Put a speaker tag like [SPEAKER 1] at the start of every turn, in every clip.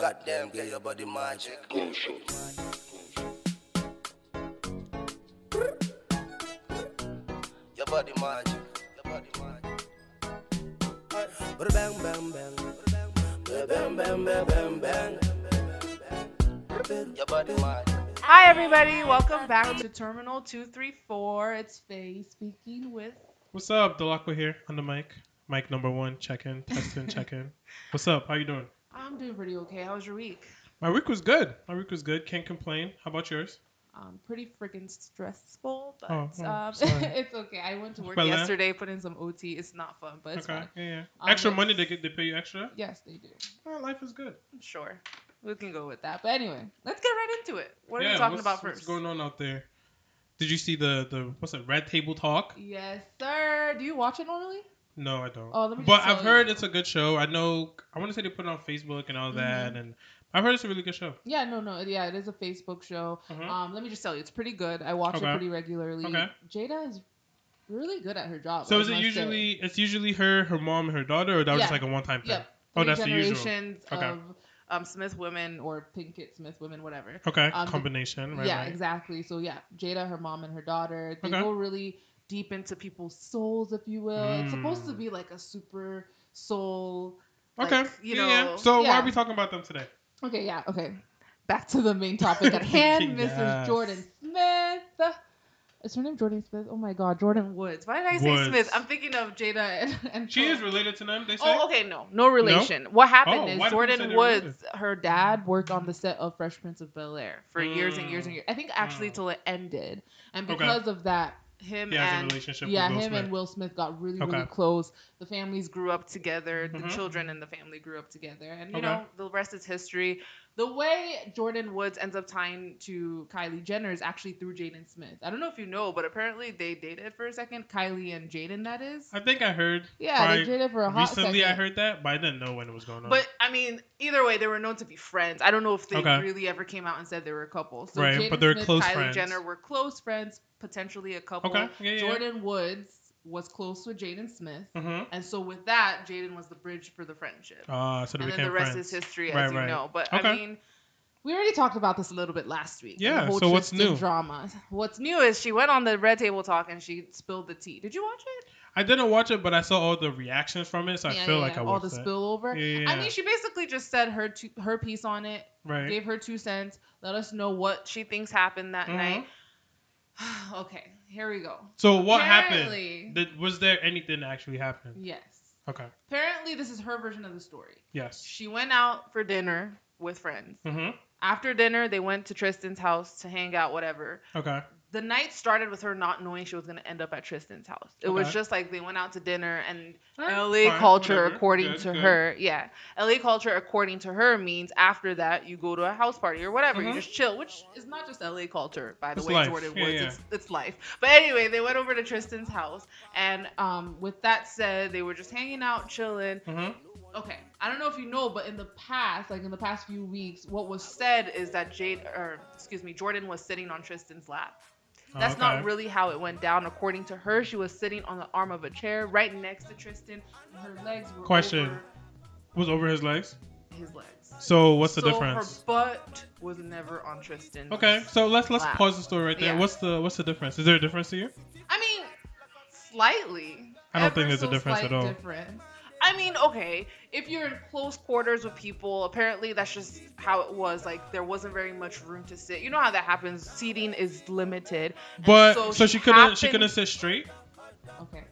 [SPEAKER 1] Goddamn, get your body magic. Your body magic. Your body magic. Bang bang bang. Bang bang bang bang bang. Your body magic.
[SPEAKER 2] Hi, everybody. Welcome back to Terminal 234. It's Faye speaking with.
[SPEAKER 3] What's up? Delacqua here on the mic. Mic number one, check in, test in, check in. What's up? How you doing?
[SPEAKER 2] I'm doing pretty okay. How was your week?
[SPEAKER 3] My week was good. My week was good. Can't complain. How about yours?
[SPEAKER 2] Um, pretty freaking stressful, but
[SPEAKER 3] Oh, oh,
[SPEAKER 2] um, it's okay. I went to work
[SPEAKER 3] Well, uh,
[SPEAKER 2] yesterday, put in some OT. It's not fun, but it's
[SPEAKER 3] okay.
[SPEAKER 2] fine.
[SPEAKER 3] Yeah, yeah.
[SPEAKER 2] Um,
[SPEAKER 3] extra money they get they pay you extra?
[SPEAKER 2] Yes, they do.
[SPEAKER 3] Oh, life is good.
[SPEAKER 2] Sure. We can go with that. But anyway, let's get right into it. What are
[SPEAKER 3] yeah,
[SPEAKER 2] we talking
[SPEAKER 3] what's,
[SPEAKER 2] about
[SPEAKER 3] what's
[SPEAKER 2] first?
[SPEAKER 3] going on out there? Did you see the the what's it? Red Table Talk?
[SPEAKER 2] Yes, sir. Do you watch it normally?
[SPEAKER 3] No, I don't.
[SPEAKER 2] Oh, let me
[SPEAKER 3] but I've heard
[SPEAKER 2] you.
[SPEAKER 3] it's a good show. I know. I want to say they put it on Facebook and all that, and I've heard it's a really good show.
[SPEAKER 2] Yeah, no, no. Yeah, it is a Facebook show.
[SPEAKER 3] Mhm.
[SPEAKER 2] Um, let me just tell you, it's pretty good. I watch
[SPEAKER 3] Okay.
[SPEAKER 2] it pretty regularly.
[SPEAKER 3] Okay.
[SPEAKER 2] Jada is really good at her job.
[SPEAKER 3] So
[SPEAKER 2] I
[SPEAKER 3] is it
[SPEAKER 2] must say.
[SPEAKER 3] usually it's usually her, her mom, and her daughter, or that was just like a one time thing?
[SPEAKER 2] Yep.
[SPEAKER 3] Oh, that's the usual.
[SPEAKER 2] generations
[SPEAKER 3] Okay.
[SPEAKER 2] of um, Smith women or Pinkett Smith women, whatever.
[SPEAKER 3] Okay,
[SPEAKER 2] Um,
[SPEAKER 3] combination. Right,
[SPEAKER 2] yeah,
[SPEAKER 3] right.
[SPEAKER 2] exactly. So yeah, Jada, her mom, and her daughter. They
[SPEAKER 3] Okay.
[SPEAKER 2] go really deep into people's souls, if you will. It's supposed to
[SPEAKER 3] Mm.
[SPEAKER 2] be like a super soul. like,
[SPEAKER 3] Okay.
[SPEAKER 2] you
[SPEAKER 3] yeah,
[SPEAKER 2] know.
[SPEAKER 3] yeah. So why are we talking about them today?
[SPEAKER 2] Okay, yeah, okay. Back to the main topic at hand, Mrs. Jordyn Smith. Is her name Jordyn Smith? Oh my God, Jordyn Woods. Why did I say
[SPEAKER 3] Woods.
[SPEAKER 2] Smith? I'm thinking of Jada and, and
[SPEAKER 3] She
[SPEAKER 2] Phil.
[SPEAKER 3] is related to them. They say.
[SPEAKER 2] Oh, okay, no, no relation. What happened
[SPEAKER 3] Oh,
[SPEAKER 2] is
[SPEAKER 3] why do people say Jordyn
[SPEAKER 2] Woods, her dad worked on the set of Fresh Prince of Bel Air for years and years and
[SPEAKER 3] Mm.
[SPEAKER 2] years. I think actually
[SPEAKER 3] Mm.
[SPEAKER 2] till it ended, and
[SPEAKER 3] Okay.
[SPEAKER 2] because of that, him
[SPEAKER 3] He has a
[SPEAKER 2] and
[SPEAKER 3] relationship
[SPEAKER 2] yeah,
[SPEAKER 3] with Will
[SPEAKER 2] him
[SPEAKER 3] Smith.
[SPEAKER 2] and Will Smith got really
[SPEAKER 3] Okay.
[SPEAKER 2] really close. The families grew up together. The
[SPEAKER 3] Mhm.
[SPEAKER 2] children and the family grew up together, and you
[SPEAKER 3] Okay.
[SPEAKER 2] know the rest is history. The way Jordyn Woods ends up tying to Kylie Jenner is actually through Jaden Smith. I don't know if you know, but apparently they dated for a second. Kylie and Jaden, that is.
[SPEAKER 3] I think I heard.
[SPEAKER 2] Yeah, they dated for a hot
[SPEAKER 3] Recently, I heard that, but I didn't know when it was going on.
[SPEAKER 2] But I mean, either way, they were known to be friends. I don't know if they
[SPEAKER 3] Okay.
[SPEAKER 2] really ever came out and said they were a couple. So
[SPEAKER 3] Right,
[SPEAKER 2] Jaden
[SPEAKER 3] but they're
[SPEAKER 2] Smith,
[SPEAKER 3] close
[SPEAKER 2] Kylie
[SPEAKER 3] friends.
[SPEAKER 2] Jenner were close friends, potentially a couple.
[SPEAKER 3] Okay, yeah, yeah.
[SPEAKER 2] Jordyn Woods was close with Jaden Smith,
[SPEAKER 3] mm-hmm.
[SPEAKER 2] and so with that, Jaden was the bridge for the friendship.
[SPEAKER 3] Ah, so
[SPEAKER 2] and then the rest
[SPEAKER 3] friends.
[SPEAKER 2] is history, as
[SPEAKER 3] Right,
[SPEAKER 2] you
[SPEAKER 3] right.
[SPEAKER 2] know. But
[SPEAKER 3] Okay.
[SPEAKER 2] I mean. We already talked about this a little bit last week. the
[SPEAKER 3] Yeah,
[SPEAKER 2] whole
[SPEAKER 3] so what's new?
[SPEAKER 2] Drama. What's new is she went on the Red Table Talk and she spilled the tea. Did you watch it?
[SPEAKER 3] I didn't watch it, but I saw all the reactions from it, so I feel
[SPEAKER 2] yeah,
[SPEAKER 3] like
[SPEAKER 2] yeah,
[SPEAKER 3] I
[SPEAKER 2] all the
[SPEAKER 3] it.
[SPEAKER 2] spillover.
[SPEAKER 3] Yeah, yeah,
[SPEAKER 2] I mean, she basically just said her two, her piece on it,
[SPEAKER 3] right.
[SPEAKER 2] gave her two cents, let us know what she thinks happened that
[SPEAKER 3] Mhm.
[SPEAKER 2] night. okay, here we go.
[SPEAKER 3] So what
[SPEAKER 2] Apparently-
[SPEAKER 3] happened? Did, was there anything that actually happened?
[SPEAKER 2] Yes.
[SPEAKER 3] Okay.
[SPEAKER 2] Apparently, this is her version of the story.
[SPEAKER 3] Yes.
[SPEAKER 2] She went out for dinner with friends.
[SPEAKER 3] Mm-hmm.
[SPEAKER 2] After dinner, they went to Tristan's house to hang out, whatever.
[SPEAKER 3] Okay.
[SPEAKER 2] The night started with her not knowing she was going to end up at Tristan's house. It was just like they went out to dinner and LA
[SPEAKER 3] fine,
[SPEAKER 2] culture,
[SPEAKER 3] whatever.
[SPEAKER 2] according
[SPEAKER 3] Good,
[SPEAKER 2] to
[SPEAKER 3] good.
[SPEAKER 2] her, yeah. LA culture, according to her, means after that you go to a house party or whatever. You
[SPEAKER 3] Mhm.
[SPEAKER 2] just chill, which is not just LA culture, by the
[SPEAKER 3] It's
[SPEAKER 2] way,
[SPEAKER 3] life.
[SPEAKER 2] Jordyn
[SPEAKER 3] Yeah,
[SPEAKER 2] Woods.
[SPEAKER 3] yeah.
[SPEAKER 2] It's, it's life. But anyway, they went over to Tristan's house, and um, with that said, they were just hanging out, chilling.
[SPEAKER 3] Mm-hmm.
[SPEAKER 2] Okay, I don't know if you know, but in the past, like in the past few weeks, what was said is that Jade, or excuse me, Jordyn was sitting on Tristan's lap. Oh, That's not really how it went down. According to her, she was sitting on the arm of a chair right next to Tristan, and her legs were
[SPEAKER 3] Question.
[SPEAKER 2] over
[SPEAKER 3] Was over his legs.
[SPEAKER 2] his legs.
[SPEAKER 3] So what's the
[SPEAKER 2] so
[SPEAKER 3] difference?
[SPEAKER 2] her butt was never on Tristan.
[SPEAKER 3] Okay, so let's let's
[SPEAKER 2] Lap.
[SPEAKER 3] pause the story right there.
[SPEAKER 2] Yeah.
[SPEAKER 3] What's the what's the difference? Is there a difference to you?
[SPEAKER 2] I mean, slightly.
[SPEAKER 3] I don't think there's a difference at all.
[SPEAKER 2] difference. I mean, okay, if you're in close quarters with people, apparently that's just how it was. Like there wasn't very much room to sit. You know how that happens. Seating is limited. And
[SPEAKER 3] But so,
[SPEAKER 2] so
[SPEAKER 3] she
[SPEAKER 2] she
[SPEAKER 3] couldn't she couldn't sit straight.
[SPEAKER 2] Okay.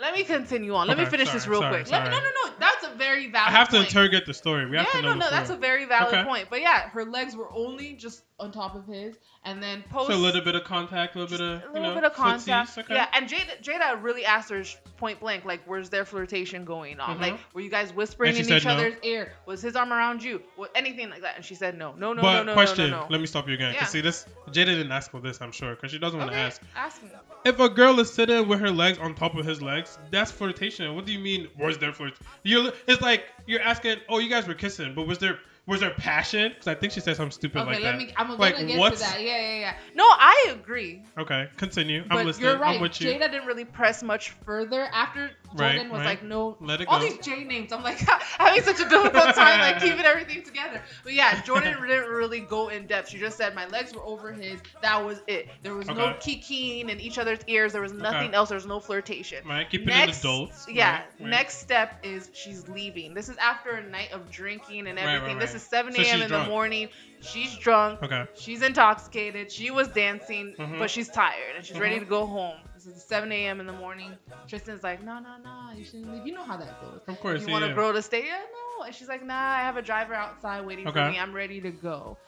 [SPEAKER 2] Let me continue on. Let me
[SPEAKER 3] Okay,
[SPEAKER 2] finish this real
[SPEAKER 3] sorry,
[SPEAKER 2] quick. Let me, no, no, no. That's a very valid.
[SPEAKER 3] I have to
[SPEAKER 2] point.
[SPEAKER 3] interrogate the story. We have
[SPEAKER 2] yeah,
[SPEAKER 3] to know
[SPEAKER 2] no, no,
[SPEAKER 3] story.
[SPEAKER 2] that's a very valid
[SPEAKER 3] Okay.
[SPEAKER 2] point. But yeah, her legs were only just on top of his, and then post
[SPEAKER 3] So a little bit of contact, a little bit of
[SPEAKER 2] a little
[SPEAKER 3] know,
[SPEAKER 2] bit of contact.
[SPEAKER 3] okay.
[SPEAKER 2] Yeah, and Jada, Jada really asked her point blank, like, "Where's their flirtation going on?
[SPEAKER 3] Mhm.
[SPEAKER 2] Like, were you guys whispering in each
[SPEAKER 3] no.
[SPEAKER 2] other's ear? Was his arm around you? What anything like that?" And she said, "No, no, no,
[SPEAKER 3] but
[SPEAKER 2] no, no,
[SPEAKER 3] question,
[SPEAKER 2] no, no, no."
[SPEAKER 3] let me stop you again.
[SPEAKER 2] Yeah.
[SPEAKER 3] Cause see this, Jada didn't ask for this, I'm sure, cause she doesn't want to
[SPEAKER 2] okay,
[SPEAKER 3] ask.
[SPEAKER 2] ask me.
[SPEAKER 3] If a girl is sitting with her legs on top of his legs, that's flirtation. What do you mean? Was there flirt? You, it's like you're asking. Oh, you guys were kissing, but was there was there passion? Because I think she said something stupid
[SPEAKER 2] Okay,
[SPEAKER 3] like
[SPEAKER 2] let
[SPEAKER 3] that.
[SPEAKER 2] me. I'm gonna
[SPEAKER 3] like
[SPEAKER 2] get
[SPEAKER 3] what's
[SPEAKER 2] to that. Yeah, yeah, yeah. No, I agree.
[SPEAKER 3] okay? Continue.
[SPEAKER 2] But
[SPEAKER 3] I'm listening.
[SPEAKER 2] you're right.
[SPEAKER 3] I'm with you.
[SPEAKER 2] Jada didn't really press much further after
[SPEAKER 3] Right,
[SPEAKER 2] Jordyn was
[SPEAKER 3] right.
[SPEAKER 2] like, no,
[SPEAKER 3] Let it go."
[SPEAKER 2] all
[SPEAKER 3] go.
[SPEAKER 2] these J names. I'm like having such a difficult time like keeping everything together. But yeah, Jordyn didn't really go in depth. She just said my legs were over his. That was it. There was no
[SPEAKER 3] Okay.
[SPEAKER 2] kikiing in each other's ears. There was nothing else. There was no flirtation.
[SPEAKER 3] Right, keep it
[SPEAKER 2] Next,
[SPEAKER 3] an adult.
[SPEAKER 2] yeah.
[SPEAKER 3] right, right.
[SPEAKER 2] Next step is she's leaving. This is after a night of drinking and
[SPEAKER 3] Right, right,
[SPEAKER 2] everything. This
[SPEAKER 3] right.
[SPEAKER 2] is 7 a.m.
[SPEAKER 3] she's
[SPEAKER 2] in the morning. She's drunk.
[SPEAKER 3] Okay.
[SPEAKER 2] She's intoxicated. She was dancing,
[SPEAKER 3] Mhm.
[SPEAKER 2] but she's tired and she's ready
[SPEAKER 3] Mhm.
[SPEAKER 2] to go home. This is 7 a.m. in the morning. Tristan's like, no, no, no, you shouldn't leave. You know how that goes.
[SPEAKER 3] Of course.
[SPEAKER 2] You
[SPEAKER 3] yeah,
[SPEAKER 2] want a
[SPEAKER 3] yeah.
[SPEAKER 2] girl to stay? Yeah, no. And she's like, nah, I have a driver outside waiting for me. I'm ready to go.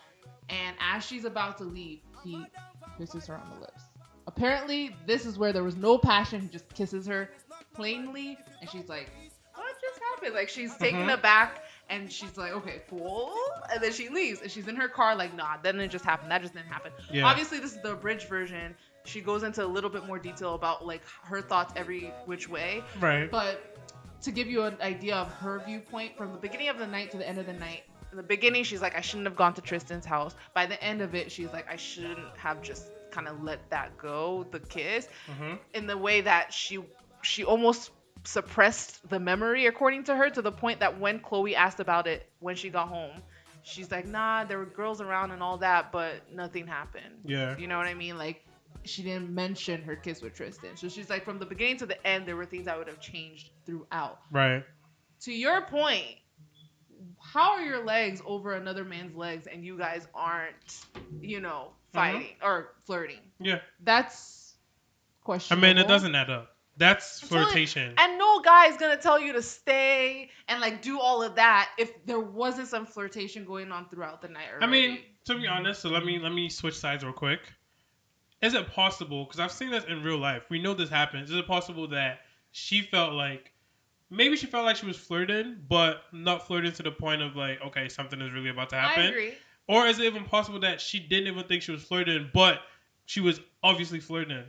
[SPEAKER 2] And as she's about to leave, he kisses her on the lips. Apparently, this is where there was no passion. He just kisses her plainly, and she's like, what just happened? Like, she's taken
[SPEAKER 3] Mhm.
[SPEAKER 2] aback, and she's like, okay, cool. And then she leaves, and she's in her car, like, nah, that didn't just happen. That just didn't happen.
[SPEAKER 3] Yeah.
[SPEAKER 2] Obviously, this is the abridged version. She goes into a little bit more detail about, like, her thoughts every which way.
[SPEAKER 3] Right.
[SPEAKER 2] But to give you an idea of her viewpoint from the beginning of the night to the end of the night, in the beginning she's like, I shouldn't have gone to Tristan's house. By the end of it, she's like, I shouldn't have just kind of let that go, the kiss,
[SPEAKER 3] hmm
[SPEAKER 2] in the way that she she almost suppressed the memory, according to her, to the point that when Khloe asked about it when she got home, she's like, Nah, there were girls around and all that, but nothing happened.
[SPEAKER 3] Yeah.
[SPEAKER 2] You know what I mean? Like she didn't mention her kiss with Tristan. So she's like from the beginning to the end there were things that would have changed throughout.
[SPEAKER 3] Right.
[SPEAKER 2] To your point, how are your legs over another man's legs and you guys aren't, you know, mm-hmm. fighting or flirting?
[SPEAKER 3] Yeah.
[SPEAKER 2] That's
[SPEAKER 3] question.
[SPEAKER 2] I
[SPEAKER 3] mean, it doesn't add up. That's
[SPEAKER 2] I'm you-
[SPEAKER 3] flirtation.
[SPEAKER 2] And no guy is gonna tell you to stay and like do all of that if there wasn't some flirtation going on throughout the night.
[SPEAKER 3] I mean, to be honest, so let me let me switch sides real quick. Is it possible? Because I've seen this in real life. We know this happens. Is it possible that she felt like maybe she felt like she was flirting, but not flirting to the point of like, okay, something is really about to
[SPEAKER 2] I
[SPEAKER 3] happen?
[SPEAKER 2] agree.
[SPEAKER 3] Or is it even possible that she didn't even think she was flirting, but she was obviously flirting,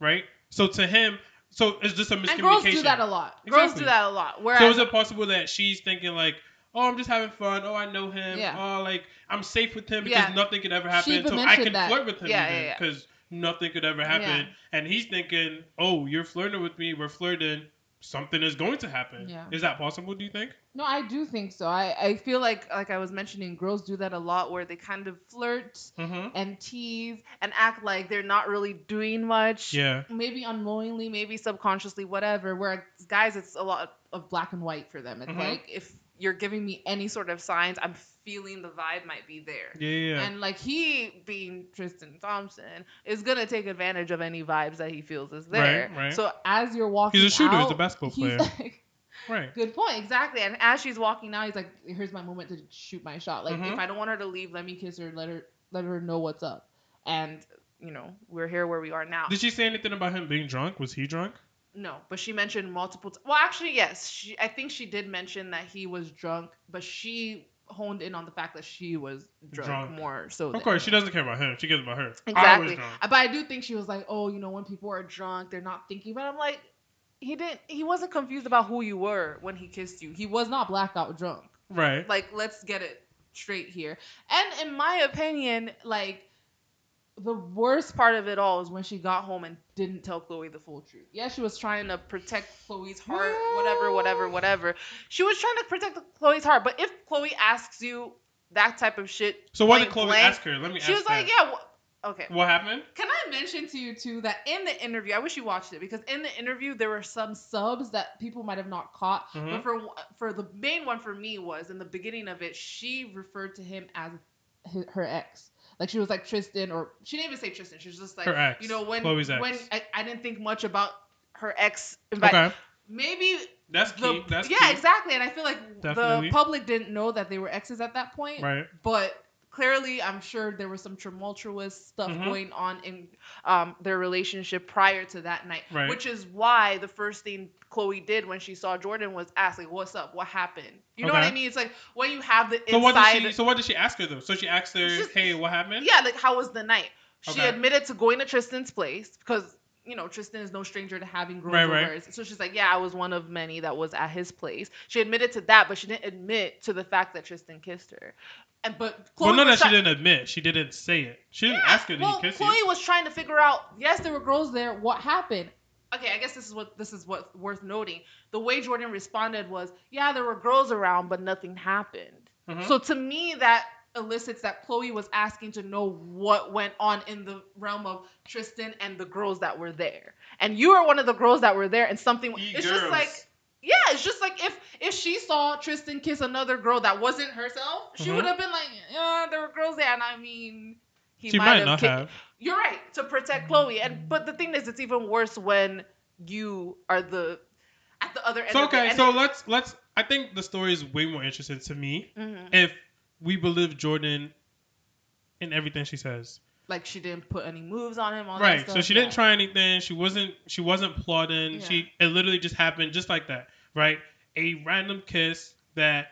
[SPEAKER 3] right? So to him, so it's just a miscommunication.
[SPEAKER 2] And girls do that a lot. Girls
[SPEAKER 3] Exactly.
[SPEAKER 2] do that a lot. Whereas
[SPEAKER 3] So is it possible that she's thinking like, oh, I'm just having fun. Oh, I know him.
[SPEAKER 2] Yeah.
[SPEAKER 3] Oh, like I'm safe with him because
[SPEAKER 2] Yeah.
[SPEAKER 3] nothing could ever
[SPEAKER 2] She
[SPEAKER 3] happen. So I can
[SPEAKER 2] that.
[SPEAKER 3] flirt with him
[SPEAKER 2] Yeah,
[SPEAKER 3] even
[SPEAKER 2] yeah, yeah.
[SPEAKER 3] because nothing could ever happen.
[SPEAKER 2] Yeah.
[SPEAKER 3] And he's thinking, oh, you're flirting with me. We're flirting. Something is going to happen.
[SPEAKER 2] Yeah.
[SPEAKER 3] Is that possible? Do you think?
[SPEAKER 2] No, I do think so. I, I feel like like I was mentioning, girls do that a lot where they kind of flirt
[SPEAKER 3] Mm-hmm.
[SPEAKER 2] and tease and act like they're not really doing much.
[SPEAKER 3] Yeah.
[SPEAKER 2] Maybe unknowingly, maybe subconsciously, whatever. Where guys, it's a lot of black and white for them. It's
[SPEAKER 3] Mhm.
[SPEAKER 2] like if you're giving me any sort of signs, I'm feeling the vibe might be there.
[SPEAKER 3] Yeah. Yeah.
[SPEAKER 2] And like he being Tristan Thompson is gonna take advantage of any vibes that he feels is there.
[SPEAKER 3] Right, right.
[SPEAKER 2] So as you're walking,
[SPEAKER 3] He's a shooter. He's
[SPEAKER 2] out,
[SPEAKER 3] a basketball
[SPEAKER 2] he's
[SPEAKER 3] player.
[SPEAKER 2] like,
[SPEAKER 3] right.
[SPEAKER 2] Good point, exactly. And as she's walking out, he's like, "Here's my moment to shoot my shot. Like,
[SPEAKER 3] Mhm.
[SPEAKER 2] if I don't want her to leave, let me kiss her. Let her let her know what's up." And you know, we're here where we are now.
[SPEAKER 3] Did she say anything about him being drunk? Was he drunk?
[SPEAKER 2] No, but she mentioned multiple. T- well, actually, yes. She, I think she did mention that he was drunk, but she honed in on the fact that she was drunk,
[SPEAKER 3] Drunk.
[SPEAKER 2] more so.
[SPEAKER 3] Of course, she doesn't care about him. She cares about her. I was
[SPEAKER 2] Exactly.
[SPEAKER 3] drunk.
[SPEAKER 2] Uh, but I do think she was like, "Oh, you know, when people are drunk, they're not thinking." But I'm like, he didn't. He wasn't confused about who you were when he kissed you. He was not blackout drunk.
[SPEAKER 3] Right.
[SPEAKER 2] Like, let's get it straight here. And in my opinion, like the worst part of it all is when she got home and didn't tell Khloe the full truth. Yeah, she was trying to protect Khloe's heart, whatever, whatever, whatever. She was trying to protect Khloe's heart. But if Khloe asks you that type of shit,
[SPEAKER 3] So why did Khloe
[SPEAKER 2] blank,
[SPEAKER 3] ask her? Let me ask you.
[SPEAKER 2] She was like, yeah, wh- okay.
[SPEAKER 3] What happened?
[SPEAKER 2] Can I mention to you too that in the interview, I wish you watched it because in the interview there were some subs that people might have not caught.
[SPEAKER 3] Mhm.
[SPEAKER 2] But for for the main one for me was in the beginning of it, she referred to him as her ex. Like she was like Tristan, or she didn't even say Tristan. She was just like
[SPEAKER 3] Her ex.
[SPEAKER 2] you know when
[SPEAKER 3] Khloe's ex.
[SPEAKER 2] when I, I didn't think much about her ex. But
[SPEAKER 3] Okay.
[SPEAKER 2] maybe
[SPEAKER 3] That's
[SPEAKER 2] the
[SPEAKER 3] key. That's
[SPEAKER 2] yeah
[SPEAKER 3] key.
[SPEAKER 2] exactly, and I feel like
[SPEAKER 3] Definitely.
[SPEAKER 2] the public didn't know that they were exes at that point
[SPEAKER 3] Right.
[SPEAKER 2] but clearly i'm sure there was some tumultuous stuff
[SPEAKER 3] Mhm.
[SPEAKER 2] going on in um, their relationship prior to that night
[SPEAKER 3] Right.
[SPEAKER 2] which is why the first thing khloe did when she saw jordyn was ask like what's up what happened you know what i mean it's like when you have the
[SPEAKER 3] So what
[SPEAKER 2] inside
[SPEAKER 3] did she? So what did she ask her though? So she asked her,
[SPEAKER 2] just-
[SPEAKER 3] "Hey, what happened?"
[SPEAKER 2] yeah like how was the night she
[SPEAKER 3] Okay.
[SPEAKER 2] admitted to going to tristan's place because you know tristan is no stranger to having girls
[SPEAKER 3] Right, right.
[SPEAKER 2] so she's like yeah i was one of many that was at his place she admitted to that but she didn't admit to the fact that tristan kissed her and but Khloe
[SPEAKER 3] Well, no, that she didn't admit. She didn't say it. She didn't
[SPEAKER 2] Yeah,
[SPEAKER 3] ask her, "Did
[SPEAKER 2] well,
[SPEAKER 3] he kiss
[SPEAKER 2] Khloe
[SPEAKER 3] you?"
[SPEAKER 2] was trying to figure out. Yes, there were girls there. What happened? okay, I guess this is what this is what worth noting. The way Jordyn responded was, "Yeah, there were girls around, but nothing happened."
[SPEAKER 3] Mhm.
[SPEAKER 2] So to me, that elicits that Khloe was asking to know what went on in the realm of Tristan and the girls that were there. And you are one of the girls that were there, and something.
[SPEAKER 3] E
[SPEAKER 2] it's just like. Yeah, it's just like if if she saw Tristan kiss another girl that wasn't herself, she
[SPEAKER 3] Mhm.
[SPEAKER 2] would have been like, "Yeah, there were girls there," and I mean, he
[SPEAKER 3] she
[SPEAKER 2] might,
[SPEAKER 3] might
[SPEAKER 2] have
[SPEAKER 3] not have.
[SPEAKER 2] you're right to protect Khloe, and but the thing is, it's even worse when you are the at the other end.
[SPEAKER 3] So okay, so let's let's. I think the story is way more interesting to me
[SPEAKER 2] Mhm.
[SPEAKER 3] if we believe Jordyn in everything she says.
[SPEAKER 2] like she didn't put any moves on him. All that
[SPEAKER 3] Right. So she didn't try anything. She wasn't. She wasn't plotting.
[SPEAKER 2] Yeah.
[SPEAKER 3] She. It literally just happened, just like that. Right. A random kiss that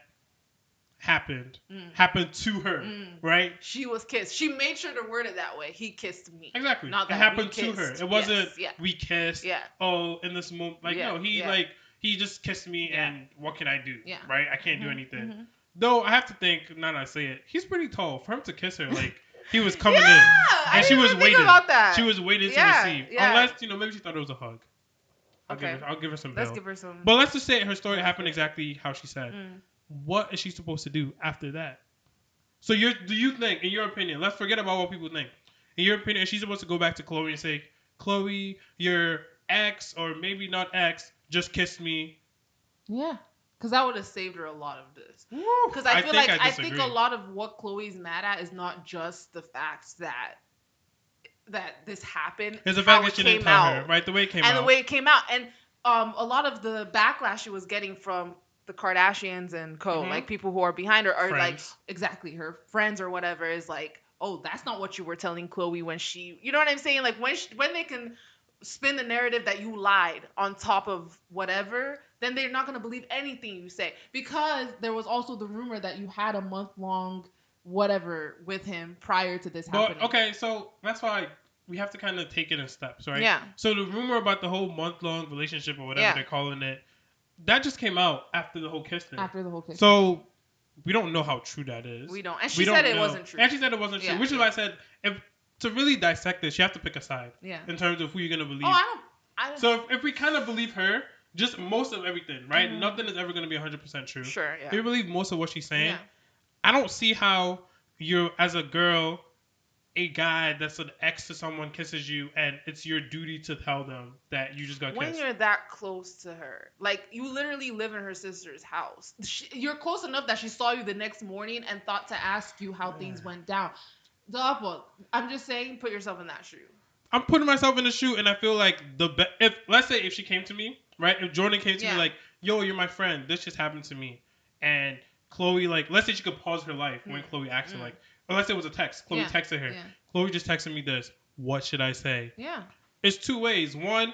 [SPEAKER 3] happened
[SPEAKER 2] Mm.
[SPEAKER 3] happened to her.
[SPEAKER 2] Mm.
[SPEAKER 3] Right.
[SPEAKER 2] She was kissed. She made sure to word it that way. He kissed me.
[SPEAKER 3] Exactly.
[SPEAKER 2] Not
[SPEAKER 3] it happened to her. It wasn't
[SPEAKER 2] Yes, yeah.
[SPEAKER 3] we kissed.
[SPEAKER 2] Yeah.
[SPEAKER 3] Oh, in this moment, like
[SPEAKER 2] Yeah,
[SPEAKER 3] no, he
[SPEAKER 2] yeah.
[SPEAKER 3] like he just kissed me, and what can I do?
[SPEAKER 2] Yeah.
[SPEAKER 3] Right. I can't do
[SPEAKER 2] Mhm,
[SPEAKER 3] anything.
[SPEAKER 2] mhm.
[SPEAKER 3] Though I have to think, now that I say it, he's pretty tall. For him to kiss her, like he was coming
[SPEAKER 2] yeah,
[SPEAKER 3] in,
[SPEAKER 2] I
[SPEAKER 3] and she
[SPEAKER 2] didn't
[SPEAKER 3] was waiting.
[SPEAKER 2] about that.
[SPEAKER 3] She was waiting
[SPEAKER 2] Yeah,
[SPEAKER 3] to receive,
[SPEAKER 2] yeah.
[SPEAKER 3] unless you know maybe she thought it was a hug. I'll
[SPEAKER 2] Okay.
[SPEAKER 3] give her, I'll give her some
[SPEAKER 2] Let's
[SPEAKER 3] bail.
[SPEAKER 2] give her some.
[SPEAKER 3] But let's just say her story happened exactly how she said.
[SPEAKER 2] Mm.
[SPEAKER 3] What is she supposed to do after that? So you do you think, in your opinion, let's forget about what people think. In your opinion, is she supposed to go back to Khloe and say, Khloe, your ex or maybe not ex just kissed me?
[SPEAKER 2] Yeah, because that would have saved her a lot of this. Because I feel
[SPEAKER 3] think
[SPEAKER 2] like
[SPEAKER 3] I
[SPEAKER 2] I, think a lot of what Khloe's mad at is not just the fact that that this happened.
[SPEAKER 3] It's the fact that she didn't tell
[SPEAKER 2] out,
[SPEAKER 3] her, right? The way it came
[SPEAKER 2] and
[SPEAKER 3] out.
[SPEAKER 2] And the way it came out, and um, a lot of the backlash she was getting from the Kardashians and co,
[SPEAKER 3] Mhm.
[SPEAKER 2] like people who are behind her, are like exactly her friends or whatever is like, oh, that's not what you were telling Khloe when she, you know what I'm saying? Like when she, when they can spin the narrative that you lied on top of whatever, then they're not gonna believe anything you say because there was also the rumor that you had a month long whatever with him prior to this
[SPEAKER 3] But
[SPEAKER 2] happening.
[SPEAKER 3] okay, so that's why we have to kind of take it in steps, right?
[SPEAKER 2] Yeah.
[SPEAKER 3] So the rumor about the whole month long relationship or whatever
[SPEAKER 2] Yeah.
[SPEAKER 3] they're calling it, that just came out after the whole kiss thing.
[SPEAKER 2] After the whole case.
[SPEAKER 3] So we don't know how true that is.
[SPEAKER 2] we don't. And
[SPEAKER 3] We
[SPEAKER 2] she said
[SPEAKER 3] don't
[SPEAKER 2] it
[SPEAKER 3] know.
[SPEAKER 2] wasn't true.
[SPEAKER 3] And she said it wasn't true,
[SPEAKER 2] Yeah,
[SPEAKER 3] which is why I said if to really dissect this, you have to pick a side
[SPEAKER 2] yeah.
[SPEAKER 3] in terms of who you're gonna believe.
[SPEAKER 2] Oh, I don't. I don't.
[SPEAKER 3] so if, if we kind of believe her, just most of everything, right?
[SPEAKER 2] Mhm.
[SPEAKER 3] Nothing is ever gonna be 100% true.
[SPEAKER 2] sure. Yeah.
[SPEAKER 3] If we believe most of what she's saying,
[SPEAKER 2] yeah.
[SPEAKER 3] I don't see how you're as a girl, a guy that's an ex to someone kisses you, and it's your duty to tell them that you just got
[SPEAKER 2] when
[SPEAKER 3] kissed.
[SPEAKER 2] you're that close to her, like you literally live in her sister's house. She, you're close enough that she saw you the next morning and thought to ask you how things went down. Double. I'm just saying, put yourself in that shoe.
[SPEAKER 3] I'm putting myself in the shoe, and I feel like the be- if let's say if she came to me, right? If Jordyn came to
[SPEAKER 2] Yeah.
[SPEAKER 3] me like, "Yo, you're my friend. This just happened to me," and Khloe like, let's say she could pause her life when
[SPEAKER 2] Mm.
[SPEAKER 3] Khloe asked her
[SPEAKER 2] Mm.
[SPEAKER 3] like, or let's say it was a text. Khloe
[SPEAKER 2] Yeah.
[SPEAKER 3] texted her.
[SPEAKER 2] Yeah.
[SPEAKER 3] Khloe just texted me this. What should I say?
[SPEAKER 2] Yeah.
[SPEAKER 3] It's two ways. One,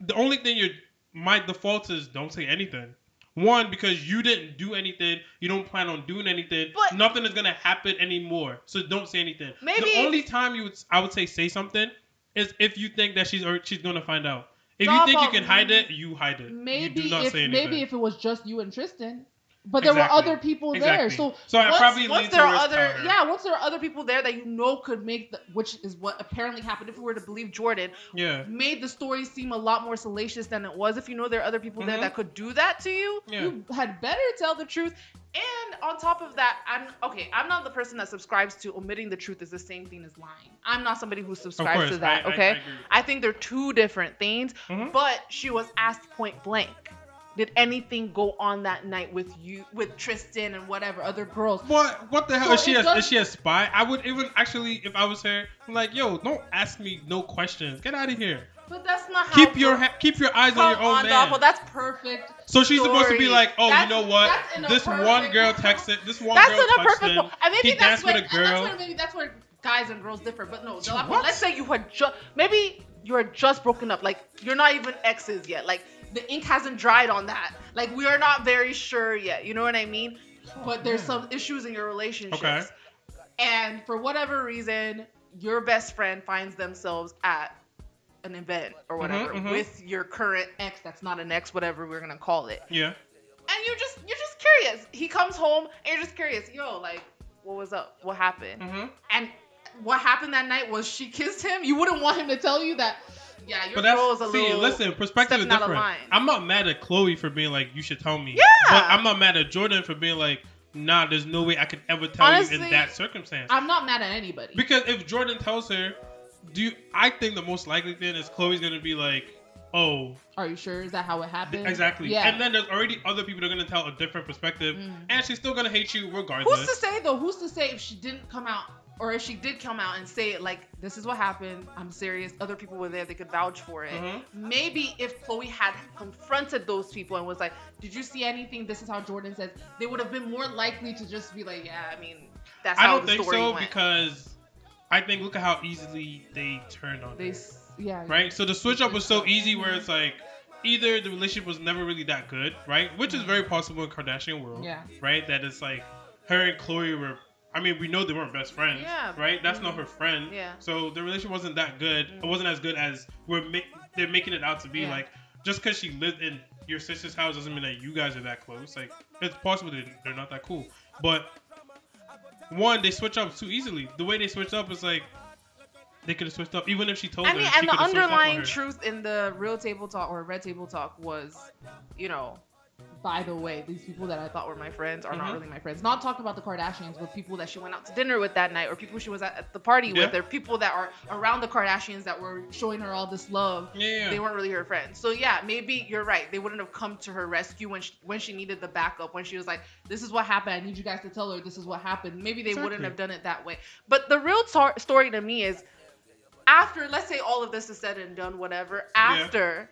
[SPEAKER 3] the only thing you're my default is don't say anything. One, because you didn't do anything, you don't plan on doing anything.
[SPEAKER 2] But-
[SPEAKER 3] nothing is gonna happen anymore. So don't say anything.
[SPEAKER 2] Maybe-
[SPEAKER 3] the only time you would I would say say something is if you think that she's or she's gonna find out. If you think you can hide it, you hide it.
[SPEAKER 4] Maybe
[SPEAKER 3] you do not
[SPEAKER 4] if maybe if it was just you and Tristan, but there
[SPEAKER 3] Exactly.
[SPEAKER 4] were other people there.
[SPEAKER 3] Exactly.
[SPEAKER 4] So
[SPEAKER 3] so I
[SPEAKER 2] once,
[SPEAKER 3] probably
[SPEAKER 2] once there are other, yeah, once there are other people there that you know could make, the, which is what apparently happened. If we were to believe Jordyn,
[SPEAKER 3] yeah.
[SPEAKER 2] made the story seem a lot more salacious than it was. If you know there are other people there
[SPEAKER 3] Mhm.
[SPEAKER 2] that could do that to you,
[SPEAKER 3] Yeah.
[SPEAKER 2] you had better tell the truth. And on top of that, I'm okay. I'm not the person that subscribes to omitting the truth is the same thing as lying. I'm not somebody who subscribes
[SPEAKER 3] course,
[SPEAKER 2] to that.
[SPEAKER 3] I- I-
[SPEAKER 2] okay,
[SPEAKER 3] I agree.
[SPEAKER 2] I think they're two different things.
[SPEAKER 3] Mhm.
[SPEAKER 2] But she was asked point blank. Did anything go on that night with you, with Tristan and whatever other girls?
[SPEAKER 3] What what the hell
[SPEAKER 4] So
[SPEAKER 3] is she? A,
[SPEAKER 4] does-
[SPEAKER 3] is she a spy? I would even actually, if I was her, I'm like, yo, don't ask me no questions. Get out of here.
[SPEAKER 2] But that's not how.
[SPEAKER 3] Keep your ha- keep your eyes on your own
[SPEAKER 2] on,
[SPEAKER 3] man.
[SPEAKER 2] Doppel, that's perfect.
[SPEAKER 3] So she's supposed to be like, oh,
[SPEAKER 2] That's-
[SPEAKER 3] you know what?
[SPEAKER 2] that's
[SPEAKER 3] This one girl texted. This one
[SPEAKER 2] That's
[SPEAKER 3] girl
[SPEAKER 2] in a
[SPEAKER 3] touched
[SPEAKER 2] perfect. And maybe
[SPEAKER 3] He
[SPEAKER 2] that's
[SPEAKER 3] danced with
[SPEAKER 2] where,
[SPEAKER 3] a
[SPEAKER 2] and that's where maybe that's where guys and girls differ. But no,
[SPEAKER 3] What?
[SPEAKER 2] let's say you had just maybe you're just broken up. Like you're not even exes yet. Like the ink hasn't dried on that. Like we are not very sure yet. You know what I mean? But there's some issues in your relationships.
[SPEAKER 3] Okay.
[SPEAKER 2] And for whatever reason, your best friend finds themselves at an event or whatever
[SPEAKER 3] mhm.
[SPEAKER 2] with your current ex that's not an ex, whatever we're gonna call it.
[SPEAKER 3] Yeah.
[SPEAKER 2] And you're just you're just curious. He comes home and you're just curious, yo, like, what was up? What happened?
[SPEAKER 3] hmm
[SPEAKER 2] And what happened that night was she kissed him, you wouldn't want him to tell you that. Yeah, your
[SPEAKER 3] But that's
[SPEAKER 2] girl is a lot.
[SPEAKER 3] see,
[SPEAKER 2] little.
[SPEAKER 3] listen, perspective is
[SPEAKER 2] stepping out of
[SPEAKER 3] different. I'm not mad at Khloe for being like, you should tell me.
[SPEAKER 2] Yeah.
[SPEAKER 3] But I'm not mad at Jordyn for being like, nah, there's no way I could ever tell you in that circumstance.
[SPEAKER 4] I'm not mad at anybody.
[SPEAKER 3] Because if Jordyn tells her, do you, I think the most likely thing is Khloe's gonna be like, oh,
[SPEAKER 4] Are you sure? Is that how it happened?
[SPEAKER 3] exactly.
[SPEAKER 4] Yeah.
[SPEAKER 3] And then there's already other people that are gonna tell a different perspective,
[SPEAKER 4] Mm.
[SPEAKER 3] and she's still gonna hate you regardless.
[SPEAKER 2] Who's to say though? Who's to say if she didn't come out, or if she did come out and say it like, "This is what happened. I'm serious." Other people were there; they could vouch for it.
[SPEAKER 3] Mhm.
[SPEAKER 2] Maybe if Khloe had confronted those people and was like, "Did you see anything?" This is how Jordyn says. They would have been more likely to just be like, "Yeah, I mean, that's
[SPEAKER 3] I
[SPEAKER 2] how
[SPEAKER 3] don't
[SPEAKER 2] the
[SPEAKER 3] think so
[SPEAKER 2] went."
[SPEAKER 3] because I think look at how easily they turned on
[SPEAKER 2] they,
[SPEAKER 3] her.
[SPEAKER 2] yeah,
[SPEAKER 3] right? So the switch up was so easy where it's like either the relationship was never really that good, right? Which is very possible in Kardashian world,
[SPEAKER 4] Yeah.
[SPEAKER 3] right? That it's like her and Khloe were. I mean, we know they weren't best friends,
[SPEAKER 2] Yeah.
[SPEAKER 3] right? That's
[SPEAKER 2] Mhm.
[SPEAKER 3] not her friend.
[SPEAKER 2] Yeah.
[SPEAKER 3] So the relationship wasn't that good.
[SPEAKER 2] Mhm.
[SPEAKER 3] It wasn't as good as we're ma- they're making it out to be.
[SPEAKER 2] Yeah.
[SPEAKER 3] Like just because she lived in your sister's house doesn't mean that you guys are that close. Like it's possible they're not that cool, but one they switch up too easily. The way they switched up was like. They could have switched up, even if she told
[SPEAKER 2] I
[SPEAKER 3] her.
[SPEAKER 2] mean,
[SPEAKER 3] she
[SPEAKER 2] and the
[SPEAKER 3] coulda switched up on
[SPEAKER 2] underlying truth in the real table talk or red table talk was, you know, by the way, these people that I thought were my friends are
[SPEAKER 3] Mhm.
[SPEAKER 2] not really my friends. Not talking about the Kardashians, but people that she went out to dinner with that night, or people she was at, the party with,
[SPEAKER 3] Yeah.
[SPEAKER 2] or people that are around the Kardashians that were showing her all this love.
[SPEAKER 3] Yeah, yeah.
[SPEAKER 2] They weren't really her friends. So yeah, maybe you're right. They wouldn't have come to her rescue when she, when she needed the backup. When she was like, "This is what happened. I need you guys to tell her this is what happened." Maybe they wouldn't have done it that way. But the real tar- story to me is after let's say all of this is said and done whatever after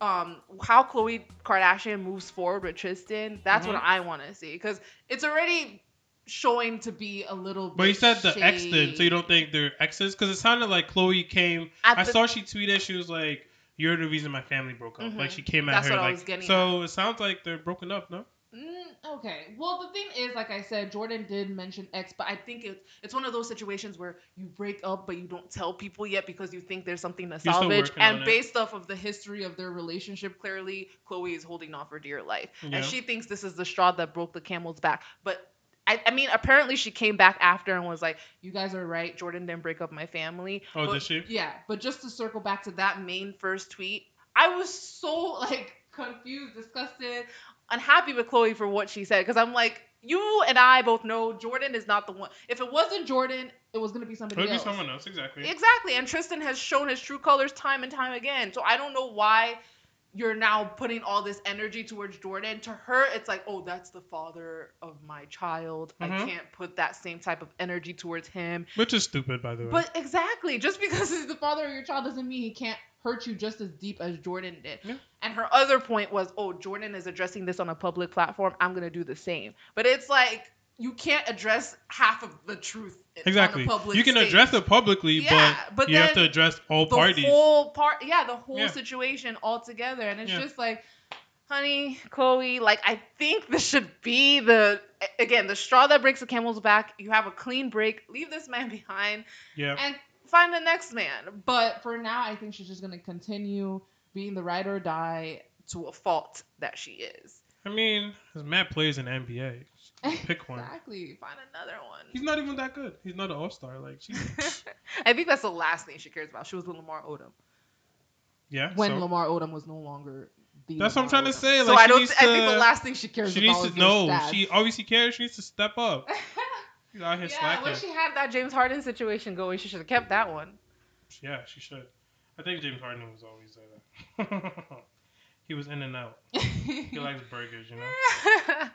[SPEAKER 2] um how Khloe Kardashian moves forward with Tristan that's
[SPEAKER 3] Mhm.
[SPEAKER 2] what I want to see cuz it's already showing to be a little bit
[SPEAKER 3] But you said the ex did, so you don't think they're exes? Because it sounded like Khloe came.
[SPEAKER 2] At
[SPEAKER 3] I
[SPEAKER 2] the-
[SPEAKER 3] saw she tweeted. She was like, "You're the reason my family broke up."
[SPEAKER 2] Mhm.
[SPEAKER 3] Like she came at
[SPEAKER 2] That's
[SPEAKER 3] her like. so it sounds like they're broken up, no?
[SPEAKER 4] Mm, okay. Well, the thing is, like I said, Jordyn did mention X,
[SPEAKER 2] but I think it's it's one of those situations where you break up but you don't tell people yet because you think there's something to salvage and
[SPEAKER 3] it.
[SPEAKER 2] based off of the history of their relationship clearly Khloe is holding on for dear life
[SPEAKER 3] Yeah.
[SPEAKER 2] and she thinks this is the straw that broke the camel's back but I, I mean apparently she came back after and was like you guys are right Jordyn didn't break up my family
[SPEAKER 3] Oh,
[SPEAKER 2] But-
[SPEAKER 3] did she?
[SPEAKER 2] yeah but just to circle back to that main first tweet I was so like confused disgusted unhappy with Khloe for what she said because I'm like you and I both know Jordyn is not the one if it wasn't Jordyn it was gonna be somebody
[SPEAKER 3] Could be someone else, exactly.
[SPEAKER 2] Exactly. And Tristan has shown his true colors time and time again. So I don't know why you're now putting all this energy towards Jordyn. To her, it's like, oh, that's the father of my child. I
[SPEAKER 3] Mhm.
[SPEAKER 2] can't put that same type of energy towards him.
[SPEAKER 3] Which is stupid, by the way.
[SPEAKER 2] But exactly, just because he's the father of your child doesn't mean he can't hurt you just as deep as Jordyn did.
[SPEAKER 3] Yeah.
[SPEAKER 2] And her other point was, oh, Jordyn is addressing this on a public platform. I'm going to do the same. But it's like, you can't address half of the truth
[SPEAKER 3] exactly.
[SPEAKER 2] on a public
[SPEAKER 3] You can
[SPEAKER 2] stage.
[SPEAKER 3] address it publicly,
[SPEAKER 2] Yeah,
[SPEAKER 3] but,
[SPEAKER 2] but
[SPEAKER 3] you have to address all
[SPEAKER 2] the
[SPEAKER 3] parties.
[SPEAKER 2] whole part yeah the whole
[SPEAKER 3] Yeah.
[SPEAKER 2] situation altogether, and it's
[SPEAKER 3] Yeah.
[SPEAKER 2] just like honey khloe like i think this should be the again the straw that breaks the camel's back you have a clean break leave this man behind
[SPEAKER 3] yeah.
[SPEAKER 2] and find the next man
[SPEAKER 4] but for now, I think she's just gonna continue being the ride or die.
[SPEAKER 2] to a fault that she is
[SPEAKER 3] I mean, mad players in NBA. Pick one.
[SPEAKER 2] exactly find another one.
[SPEAKER 3] He's not even that good. He's not an all star. Like, she.
[SPEAKER 2] i think that's the last thing she cares about she was with lamar odom
[SPEAKER 3] yeah.
[SPEAKER 4] When
[SPEAKER 3] so-
[SPEAKER 4] Lamar Odom was no longer.
[SPEAKER 3] That's what I'm trying to say.
[SPEAKER 2] so
[SPEAKER 3] Like,
[SPEAKER 2] i
[SPEAKER 3] she
[SPEAKER 2] don't
[SPEAKER 3] needs
[SPEAKER 2] i think the last thing she cares about.
[SPEAKER 3] She
[SPEAKER 2] about
[SPEAKER 3] needs to
[SPEAKER 2] your
[SPEAKER 3] no.
[SPEAKER 2] stats.
[SPEAKER 3] She obviously cares. She needs to step up. She's out here
[SPEAKER 2] yeah
[SPEAKER 3] slacking.
[SPEAKER 2] when she had that james harden situation going she should have kept that one
[SPEAKER 3] Yeah, she should. I think James Harden was always there. he was in and out. He likes burgers, you know.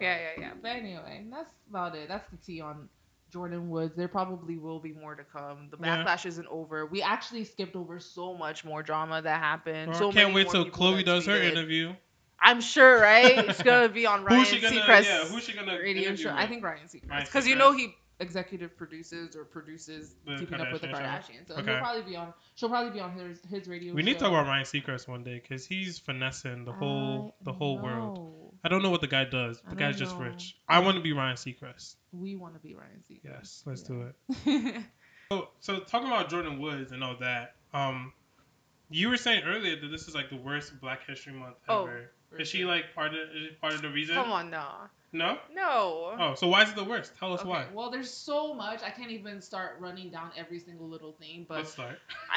[SPEAKER 2] yeah, yeah, yeah.
[SPEAKER 4] But anyway, that's about it. That's the tea on Jordyn Woods. There probably will be more to come.
[SPEAKER 2] The
[SPEAKER 3] Yeah.
[SPEAKER 2] backlash isn't over. We actually skipped over so much more drama that happened.
[SPEAKER 3] Or
[SPEAKER 2] so
[SPEAKER 3] can't wait till
[SPEAKER 2] Khloe
[SPEAKER 3] does her interview.
[SPEAKER 2] I'm sure, right? It's gonna be on Ryan
[SPEAKER 3] Who's she gonna?
[SPEAKER 2] Seacrest's
[SPEAKER 3] Yeah, who's she gonna
[SPEAKER 2] radio show. I think Ryan Seacrest, because you know he executive produces or produces
[SPEAKER 3] The
[SPEAKER 2] Keeping Up with the Kardashians. So
[SPEAKER 3] Okay.
[SPEAKER 4] He'll probably be on. She'll probably be on his his radio. Show.
[SPEAKER 3] We need to talk about Ryan Seacrest one day because he's finessing the whole
[SPEAKER 4] I
[SPEAKER 3] the whole world. I don't know what the guy does. The guy's
[SPEAKER 4] don't
[SPEAKER 3] just
[SPEAKER 4] know.
[SPEAKER 3] rich. I want to be Ryan Seacrest.
[SPEAKER 4] We want to be Ryan Seacrest.
[SPEAKER 3] Yes, let's
[SPEAKER 4] Yeah.
[SPEAKER 3] do it. So, so talking about Jordyn Woods and all that, um, you were saying earlier that this is like the worst Black History Month
[SPEAKER 2] Oh,
[SPEAKER 3] ever.
[SPEAKER 2] for
[SPEAKER 3] is she like part of is she part of the reason?
[SPEAKER 2] Come on, no.
[SPEAKER 3] No.
[SPEAKER 2] No.
[SPEAKER 3] Oh, so why is it the worst? Tell us
[SPEAKER 4] Okay,
[SPEAKER 3] why.
[SPEAKER 4] Well, there's so much. I can't even start running down every single little thing. But
[SPEAKER 3] Let's start.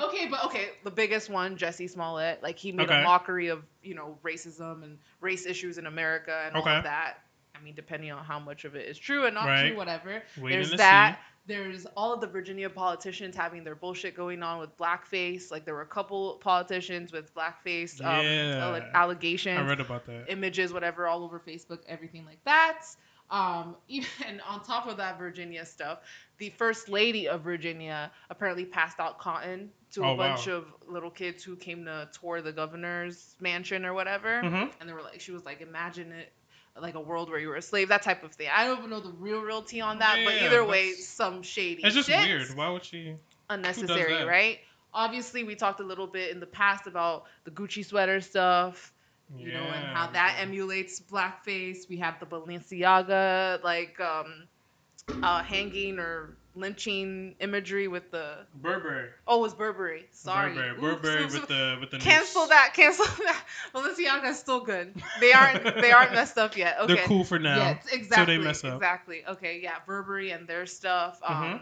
[SPEAKER 2] okay, but okay, the biggest one, Jussie Smollett, like he made
[SPEAKER 3] Okay.
[SPEAKER 2] a mockery of you know racism and race issues in America and all of that. I mean, depending on how much of it is true and not
[SPEAKER 3] Right.
[SPEAKER 2] true, whatever.
[SPEAKER 3] Waiting
[SPEAKER 2] There's
[SPEAKER 3] to
[SPEAKER 2] that. There's all of the Virginia politicians having their bullshit going on with blackface. Like there were a couple politicians with blackface um,
[SPEAKER 3] Yeah.
[SPEAKER 2] alle- allegations
[SPEAKER 3] I read about that.
[SPEAKER 2] images, whatever, all over Facebook, everything like that. Um, even on top of that Virginia stuff, the first lady of Virginia apparently passed out cotton to a
[SPEAKER 3] Oh, wow.
[SPEAKER 2] bunch of little kids who came to tour the governor's mansion or whatever.
[SPEAKER 3] Mhm.
[SPEAKER 2] And they were like, she was like, imagine it like a world where you were a slave, that type of thing. I don't even know the real, real tea on that, but either way, some shady.
[SPEAKER 3] It's just
[SPEAKER 2] shit
[SPEAKER 3] weird. Why would she?
[SPEAKER 2] unnecessary, right? Obviously, we talked a little bit in the past about the Gucci sweater stuff, you know, and how that
[SPEAKER 3] Yeah.
[SPEAKER 2] emulates blackface. We have the Balenciaga like um, uh, hanging or lynching imagery with the
[SPEAKER 3] Burberry.
[SPEAKER 2] oh, it was Burberry. Sorry,
[SPEAKER 3] Burberry.
[SPEAKER 2] Oops,
[SPEAKER 3] Burberry
[SPEAKER 2] oops,
[SPEAKER 3] with the with the
[SPEAKER 2] Cancel
[SPEAKER 3] noose.
[SPEAKER 2] that. Cancel that. Balenciaga is still good. They aren't. They aren't messed up yet. Okay.
[SPEAKER 3] They're cool for now.
[SPEAKER 2] Yes, exactly.
[SPEAKER 3] mess up.
[SPEAKER 2] Exactly. Okay, yeah, Burberry and their stuff. Um,
[SPEAKER 3] Mhm.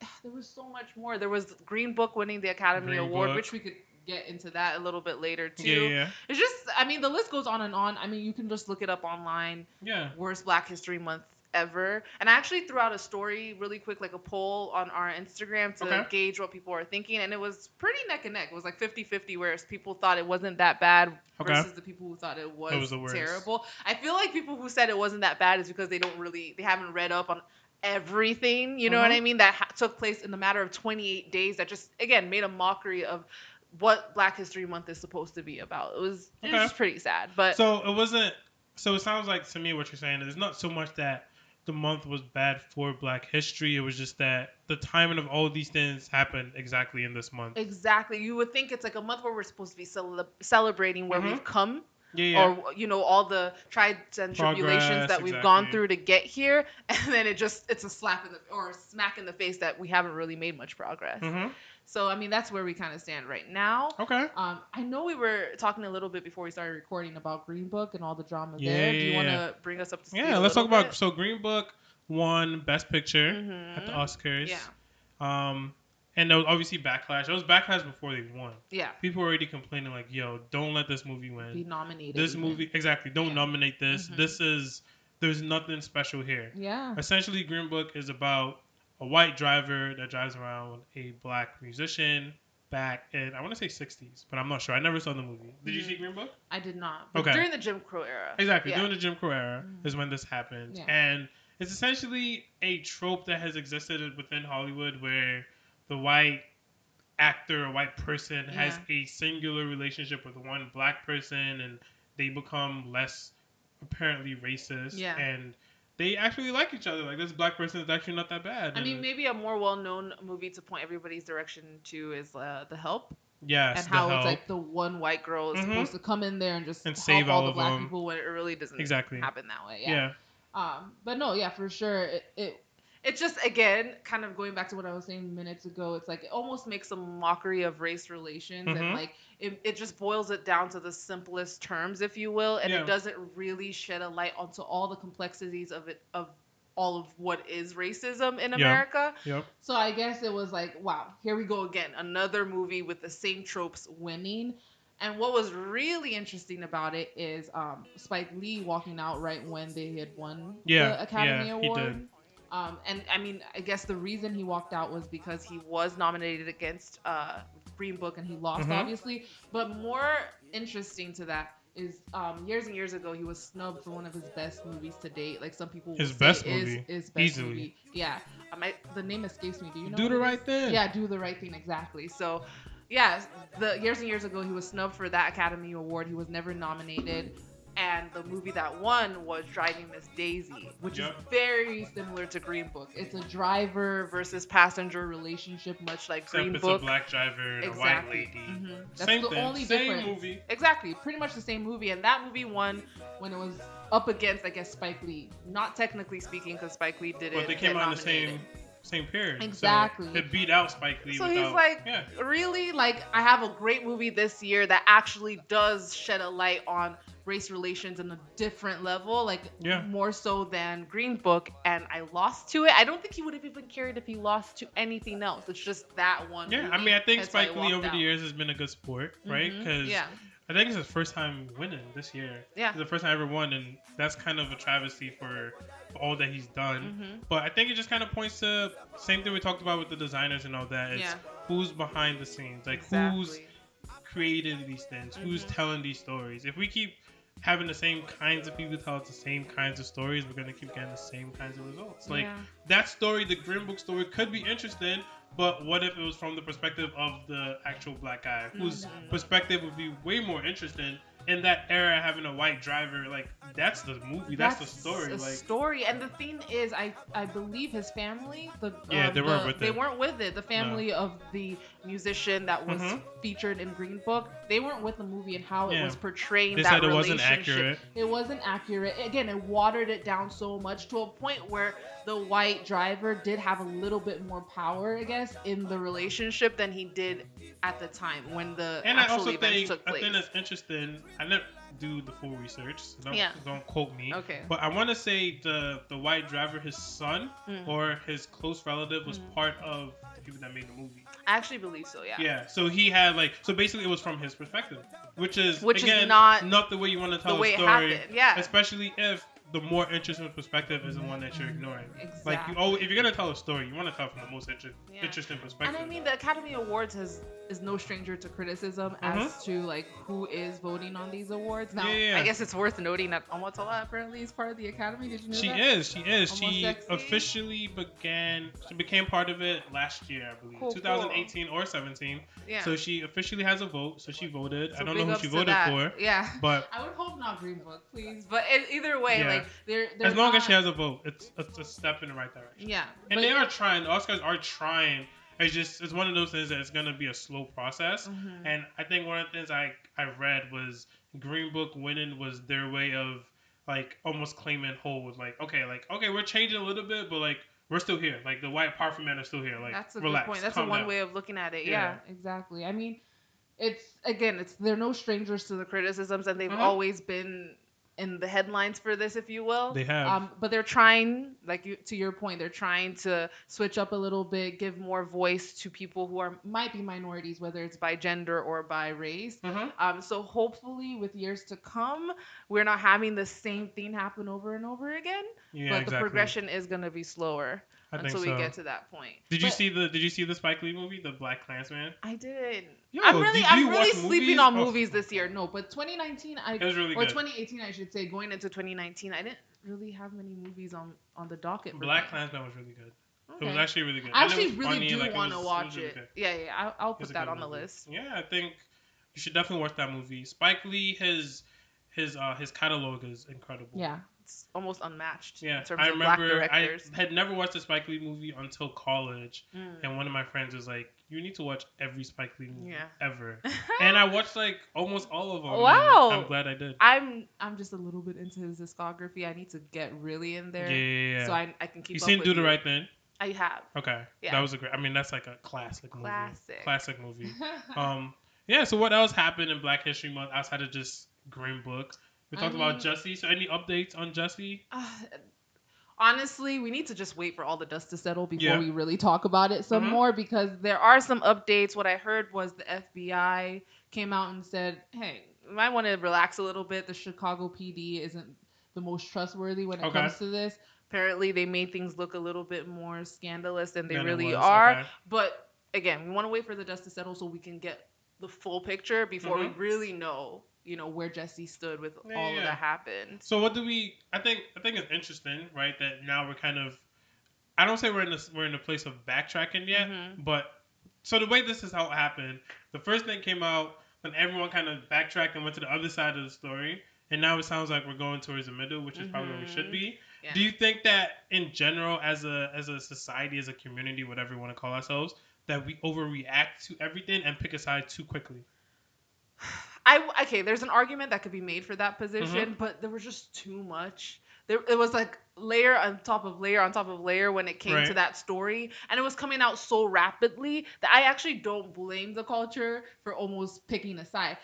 [SPEAKER 2] There was so much more. There was Green Book winning the Academy
[SPEAKER 3] Green
[SPEAKER 2] Award,
[SPEAKER 3] Book.
[SPEAKER 2] which we could get into that a little bit later too.
[SPEAKER 3] Yeah, yeah,
[SPEAKER 2] It's just, I mean, the list goes on and on. I mean, you can just look it up online.
[SPEAKER 3] yeah.
[SPEAKER 2] Worst Black History Month ever. And I actually threw out a story really quick, like a poll on our Instagram to
[SPEAKER 3] Okay.
[SPEAKER 2] gauge what people are thinking. And it was pretty neck and neck. It was like 50 50, whereas people thought it wasn't that bad
[SPEAKER 3] Okay.
[SPEAKER 2] versus the people who thought it was,
[SPEAKER 3] was
[SPEAKER 2] terrible. I feel like people who said it wasn't that bad is because they don't really, they haven't read up on everything, you know what
[SPEAKER 3] Mhm.
[SPEAKER 2] I mean, that ha- took place in the matter of 28 days that just, again, made a mockery of what Black History Month is supposed to be about. It was, it was pretty sad. But
[SPEAKER 3] So it wasn't. So it sounds like to me what you're saying is not so much that the month was bad for Black history. It was just that the timing of all of these things happened exactly in this month.
[SPEAKER 2] Exactly. You would think it's like a month where we're supposed to be cele- celebrating where
[SPEAKER 3] Mhm.
[SPEAKER 2] we've come,
[SPEAKER 3] Yeah, yeah.
[SPEAKER 2] or you know all the trials and tribulations
[SPEAKER 3] Progress,
[SPEAKER 2] that we've gone through to get here, and then it just it's a slap in the or a smack in the face that we haven't really made much progress.
[SPEAKER 3] hmm
[SPEAKER 2] So I mean that's where we kind of stand right now.
[SPEAKER 3] Okay.
[SPEAKER 2] Um, I know we were talking a little bit before we started recording about Green Book and all the drama
[SPEAKER 3] Yeah,
[SPEAKER 2] there. Do
[SPEAKER 3] yeah,
[SPEAKER 2] you want
[SPEAKER 3] yeah.
[SPEAKER 2] to bring us up to speed?
[SPEAKER 3] Yeah, let's talk about
[SPEAKER 2] bit?
[SPEAKER 3] so Green Book won Best Picture at the. Oscars.
[SPEAKER 2] Yeah,
[SPEAKER 3] Um, and there was obviously backlash. There was backlash before they won.
[SPEAKER 2] yeah.
[SPEAKER 3] People were already complaining like, "Yo, don't let this movie win."
[SPEAKER 2] Be nominated.
[SPEAKER 3] this
[SPEAKER 2] even.
[SPEAKER 3] movie exactly don't nominate this
[SPEAKER 2] Mhm.
[SPEAKER 3] this is there's nothing special here
[SPEAKER 2] Yeah.
[SPEAKER 3] essentially green book is about a white driver that drives around a black musician back in i want to say 60s but i'm not sure i never saw the movie did you
[SPEAKER 2] Mhm.
[SPEAKER 3] see green book
[SPEAKER 2] I did not. But
[SPEAKER 3] Okay.
[SPEAKER 2] During the Jim Crow era.
[SPEAKER 3] exactly
[SPEAKER 2] Yeah.
[SPEAKER 3] during the jim crow era
[SPEAKER 2] Mhm.
[SPEAKER 3] is when this happened,
[SPEAKER 4] Yeah.
[SPEAKER 3] and it's essentially a trope that has existed within hollywood where the white actor or white person has a singular relationship with one black person and they become less apparently racist
[SPEAKER 2] Yeah.
[SPEAKER 3] and they actually like each other like this black person is actually not that bad
[SPEAKER 2] I mean, maybe a more well-known movie to point everybody's direction to is uh, The Help,
[SPEAKER 3] yes
[SPEAKER 2] and how
[SPEAKER 3] help.
[SPEAKER 2] it's like the one white girl is
[SPEAKER 3] Mhm.
[SPEAKER 2] supposed to come in there and just
[SPEAKER 3] And save
[SPEAKER 2] all
[SPEAKER 3] all
[SPEAKER 2] the
[SPEAKER 3] of
[SPEAKER 2] black
[SPEAKER 3] them.
[SPEAKER 2] people when it really doesn't
[SPEAKER 3] Exactly.
[SPEAKER 2] happen that way.
[SPEAKER 3] yeah.
[SPEAKER 2] Yeah.
[SPEAKER 4] Um, but no, yeah, for sure. It, it
[SPEAKER 2] It's just again, kind of going back to what I was saying minutes ago. It's like it almost makes a mockery of race relations,
[SPEAKER 3] Mhm.
[SPEAKER 2] and like it, it just boils it down to the simplest terms, if you will, and
[SPEAKER 3] Yeah.
[SPEAKER 2] it doesn't really shed a light onto all the complexities of it of all of what is racism in
[SPEAKER 3] Yeah.
[SPEAKER 2] America.
[SPEAKER 3] yep
[SPEAKER 4] so I guess it was like,
[SPEAKER 2] wow, here we go again. Another movie with the same tropes winning. And what was really interesting about it is um, Spike Lee walking out right when they had won
[SPEAKER 3] Yeah,
[SPEAKER 2] the Academy
[SPEAKER 3] yeah, he
[SPEAKER 2] Award. Um, and I mean, I guess the reason he walked out was because he was nominated against uh, Green Book and he lost,
[SPEAKER 3] Mhm.
[SPEAKER 2] obviously. But more interesting to that is um, years and years ago he was snubbed for one of his best movies to date. Like some people
[SPEAKER 3] His best
[SPEAKER 2] say is
[SPEAKER 3] movie,
[SPEAKER 2] best
[SPEAKER 3] easily.
[SPEAKER 2] movie. Yeah, um, I, the name escapes me. Do you know?
[SPEAKER 3] do the right thing
[SPEAKER 2] Yeah, do the right thing exactly. So, yeah, the years and years ago he was snubbed for that Academy Award. He was never nominated, and the movie that won was Driving Miss Daisy, which
[SPEAKER 3] Yep.
[SPEAKER 2] is very similar to Green Book. It's a driver versus passenger relationship, much like
[SPEAKER 3] except
[SPEAKER 2] Green
[SPEAKER 3] it's
[SPEAKER 2] Book.
[SPEAKER 3] a black driver and a white
[SPEAKER 2] Exactly.
[SPEAKER 3] lady
[SPEAKER 2] Mhm. That's
[SPEAKER 3] same
[SPEAKER 2] the
[SPEAKER 3] thing
[SPEAKER 2] only
[SPEAKER 3] same
[SPEAKER 2] difference.
[SPEAKER 3] movie
[SPEAKER 2] Exactly, pretty much the same movie, and that movie won when it was up against, I guess, Spike Lee. Not technically speaking, because Spike Lee didn't.
[SPEAKER 3] but they came out in the same same period
[SPEAKER 2] Exactly.
[SPEAKER 3] so it beat out spike lee
[SPEAKER 2] So
[SPEAKER 3] without,
[SPEAKER 2] he's like,
[SPEAKER 3] yeah
[SPEAKER 2] really? Like, I have a great movie this year that actually does shed a light on race relations in a different level, like
[SPEAKER 3] Yeah.
[SPEAKER 2] more so than Green Book, and I lost to it. I don't think he would have even cared if he lost to anything else. It's just that one.
[SPEAKER 3] Yeah, I mean, I think
[SPEAKER 2] that's
[SPEAKER 3] Spike Lee over
[SPEAKER 2] out.
[SPEAKER 3] the years has been a good sport, right? Because
[SPEAKER 2] yeah,
[SPEAKER 3] I think it's his first time winning this year.
[SPEAKER 2] Yeah.
[SPEAKER 3] It's the first time I ever won, and that's kind of a travesty for, for all that he's done.
[SPEAKER 2] hmm
[SPEAKER 3] But I think it just kind of points to same thing we talked about with the designers and all that. It's
[SPEAKER 2] Yeah.
[SPEAKER 3] who's behind the scenes, like who's
[SPEAKER 2] exactly.
[SPEAKER 3] creating these things, who's
[SPEAKER 2] Mhm.
[SPEAKER 3] telling these stories. If we keep having the same kinds of people tell us the same kinds of stories, we're gonna keep getting the same kinds of results. Like
[SPEAKER 2] yeah.
[SPEAKER 3] that story, the Green Book story, could be interesting, but what if it was from the perspective of the actual black guy, whose
[SPEAKER 2] Mhm.
[SPEAKER 3] perspective would be way more interesting in that era, having a white driver? Like that's the movie, that's, the story. Like
[SPEAKER 2] story, and the thing is, I I believe his family, the
[SPEAKER 3] Yeah,
[SPEAKER 2] um,
[SPEAKER 3] they weren't
[SPEAKER 2] the-
[SPEAKER 3] with
[SPEAKER 2] they
[SPEAKER 3] it.
[SPEAKER 2] weren't with it. The family of the musician that was
[SPEAKER 3] Mhm.
[SPEAKER 2] featured in Green Book, they weren't with the movie and how it was portraying
[SPEAKER 3] they
[SPEAKER 2] that
[SPEAKER 3] said it wasn't
[SPEAKER 2] relationship.
[SPEAKER 3] accurate.
[SPEAKER 2] It wasn't accurate. Again, it watered it down so much to a point where the white driver did have a little bit more power, I guess, in the relationship than he did at the time when the
[SPEAKER 3] And I
[SPEAKER 2] actual
[SPEAKER 3] also
[SPEAKER 2] events
[SPEAKER 3] think
[SPEAKER 2] took place.
[SPEAKER 3] thing that's interesting. I didn't do the full research, so don't
[SPEAKER 2] Yeah.
[SPEAKER 3] don't quote me.
[SPEAKER 2] okay.
[SPEAKER 3] But I want to say the the white driver, his son
[SPEAKER 2] Mm.
[SPEAKER 3] or his close relative, was
[SPEAKER 2] Mm.
[SPEAKER 3] part of the people that made the movie.
[SPEAKER 2] I actually believe so. Yeah.
[SPEAKER 3] Yeah. So he had like so basically it was from his perspective, which is
[SPEAKER 2] Which is
[SPEAKER 3] again
[SPEAKER 2] not
[SPEAKER 3] not the way you want to tell
[SPEAKER 2] The way
[SPEAKER 3] a
[SPEAKER 2] it
[SPEAKER 3] story,
[SPEAKER 2] happened. Yeah.
[SPEAKER 3] especially if the more interesting perspective is the one that you're ignoring.
[SPEAKER 2] Exactly.
[SPEAKER 3] Like you always, if you're gonna tell a story, you want to tell from the most inter-
[SPEAKER 2] Yeah.
[SPEAKER 3] interesting perspective.
[SPEAKER 2] And I mean, the Academy Awards has is no stranger to criticism
[SPEAKER 3] Mhm.
[SPEAKER 2] as to like who is voting on these awards. Now,
[SPEAKER 3] Yeah, yeah, yeah.
[SPEAKER 2] I guess it's worth noting that Omotola apparently is part of the Academy. Did you know
[SPEAKER 3] She
[SPEAKER 2] that?
[SPEAKER 3] is. She is.
[SPEAKER 2] Almost
[SPEAKER 3] She
[SPEAKER 2] sexy.
[SPEAKER 3] officially began. She became part of it last year, I believe,
[SPEAKER 2] Cool,
[SPEAKER 3] 2018 or 17.
[SPEAKER 2] Yeah.
[SPEAKER 3] So she officially has a vote. So she voted. I don't know who she voted
[SPEAKER 2] that.
[SPEAKER 3] for,
[SPEAKER 2] Yeah.
[SPEAKER 3] but
[SPEAKER 2] I would hope not Green Book, please. But either way,
[SPEAKER 3] Yeah.
[SPEAKER 2] Like they're, they're
[SPEAKER 3] as long as she has a vote, it's, it's a step in the right direction.
[SPEAKER 2] Yeah.
[SPEAKER 3] And
[SPEAKER 2] but-
[SPEAKER 3] they are trying. The Oscars are trying. It's just it's one of those things that it's gonna be a slow process.
[SPEAKER 2] Mhm.
[SPEAKER 3] And I think one of the things I I read was Green Book winning was their way of like almost claiming hold. Like okay, like okay, we're changing a little bit, but like we're still here. Like the white powerful men are still here. Like
[SPEAKER 2] That's a
[SPEAKER 3] relax,
[SPEAKER 2] good point. That's a one
[SPEAKER 3] down.
[SPEAKER 2] way of looking at it.
[SPEAKER 3] Yeah.
[SPEAKER 2] Yeah. exactly. I mean, it's again, it's they're no strangers to the criticisms, and they've
[SPEAKER 3] Mhm.
[SPEAKER 2] always been in the headlines for this, if you will.
[SPEAKER 3] They have.
[SPEAKER 2] Um, but they're trying, like you, to your point, they're trying to switch up a little bit, give more voice to people who are might be minorities, whether it's by gender or by race.
[SPEAKER 3] Mhm.
[SPEAKER 2] Um, so hopefully, with years to come, we're not having the same thing happen over and over again.
[SPEAKER 3] Yeah,
[SPEAKER 2] but the progression is gonna be slower
[SPEAKER 3] I
[SPEAKER 2] until
[SPEAKER 3] so.
[SPEAKER 2] we get to that point.
[SPEAKER 3] Did you see the Did you see the Spike Lee movie, The Black Klansman?
[SPEAKER 2] I didn't.
[SPEAKER 3] Yo,
[SPEAKER 2] I'm really, I'm really sleeping
[SPEAKER 3] movies?
[SPEAKER 2] on movies this year. No, but 2019, I
[SPEAKER 3] really
[SPEAKER 2] or
[SPEAKER 3] good.
[SPEAKER 2] 2018, I should say, going into 2019, I didn't really have many movies on on the docket. for
[SPEAKER 3] Black
[SPEAKER 2] me.
[SPEAKER 3] Klansman was really good.
[SPEAKER 2] Okay.
[SPEAKER 3] It was actually really good.
[SPEAKER 2] I actually really
[SPEAKER 3] funny,
[SPEAKER 2] do
[SPEAKER 3] like,
[SPEAKER 2] want to watch
[SPEAKER 3] was really
[SPEAKER 2] it. Yeah, yeah, I'll, I'll put that
[SPEAKER 3] good
[SPEAKER 2] on the list.
[SPEAKER 3] Yeah, I think you should definitely watch that movie. Spike Lee, his his uh his catalog is incredible.
[SPEAKER 2] Yeah, it's almost unmatched
[SPEAKER 3] Yeah,
[SPEAKER 2] in terms
[SPEAKER 3] I
[SPEAKER 2] of black
[SPEAKER 3] remember I had never watched a Spike Lee movie until college,
[SPEAKER 2] Mm.
[SPEAKER 3] and one of my friends was like, "You need to watch every Spike Lee movie
[SPEAKER 2] Yeah.
[SPEAKER 3] ever." and I watched like almost all of them.
[SPEAKER 2] Wow.
[SPEAKER 3] I'm glad I did.
[SPEAKER 2] I'm I'm just a little bit into his discography. I need to get really in there
[SPEAKER 3] yeah, yeah.
[SPEAKER 2] so I, I can keep
[SPEAKER 3] you seen Do the. Right Thing?
[SPEAKER 2] I have.
[SPEAKER 3] Okay,
[SPEAKER 2] Yeah.
[SPEAKER 3] that was a great. I mean, that's like a classic movie.
[SPEAKER 2] Classic.
[SPEAKER 3] Classic movie. um, yeah. So what else happened in Black History Month outside of just Green Book? We talked about Jussie. So any updates on Jussie?
[SPEAKER 2] Uh, honestly, we need to just wait for all the dust to settle before
[SPEAKER 3] Yeah.
[SPEAKER 2] we really talk about it some
[SPEAKER 3] Mhm.
[SPEAKER 2] more because there are some updates. What I heard was the FBI came out and said, "Hey, you might want to relax a little bit. The Chicago PD isn't the most trustworthy when it
[SPEAKER 3] Okay.
[SPEAKER 2] comes to this." Apparently, they made things look a little bit more scandalous than they
[SPEAKER 3] Than
[SPEAKER 2] really are.
[SPEAKER 3] okay.
[SPEAKER 2] But again, we want to wait for the dust to settle so we can get the full picture before
[SPEAKER 3] Mhm.
[SPEAKER 2] we really know, you know, where Jussie stood with
[SPEAKER 3] Yeah,
[SPEAKER 2] all
[SPEAKER 3] yeah.
[SPEAKER 2] of that happened.
[SPEAKER 3] So what do we? I think I think it's interesting, right? That now we're kind of. I don't say we're in this we're in a place of backtracking yet,
[SPEAKER 2] Mhm.
[SPEAKER 3] but so the way this is how it happened. The first thing came out when everyone kind of backtracked and went to the other side of the story, and now it sounds like we're going towards the middle, which is probably where we should
[SPEAKER 2] Mhm.
[SPEAKER 3] be.
[SPEAKER 2] Yeah.
[SPEAKER 3] Do you think that in general, as a as a society, as a community, whatever we want to call ourselves, that we overreact to everything and pick a side too quickly?
[SPEAKER 2] I okay, there's an argument that could be made for that
[SPEAKER 3] Mm-hmm.
[SPEAKER 2] position, but there was just too much. There it was like layer on top of layer on top of layer when it came to that story, and it was coming out so rapidly that I actually don't blame the culture for almost picking a side.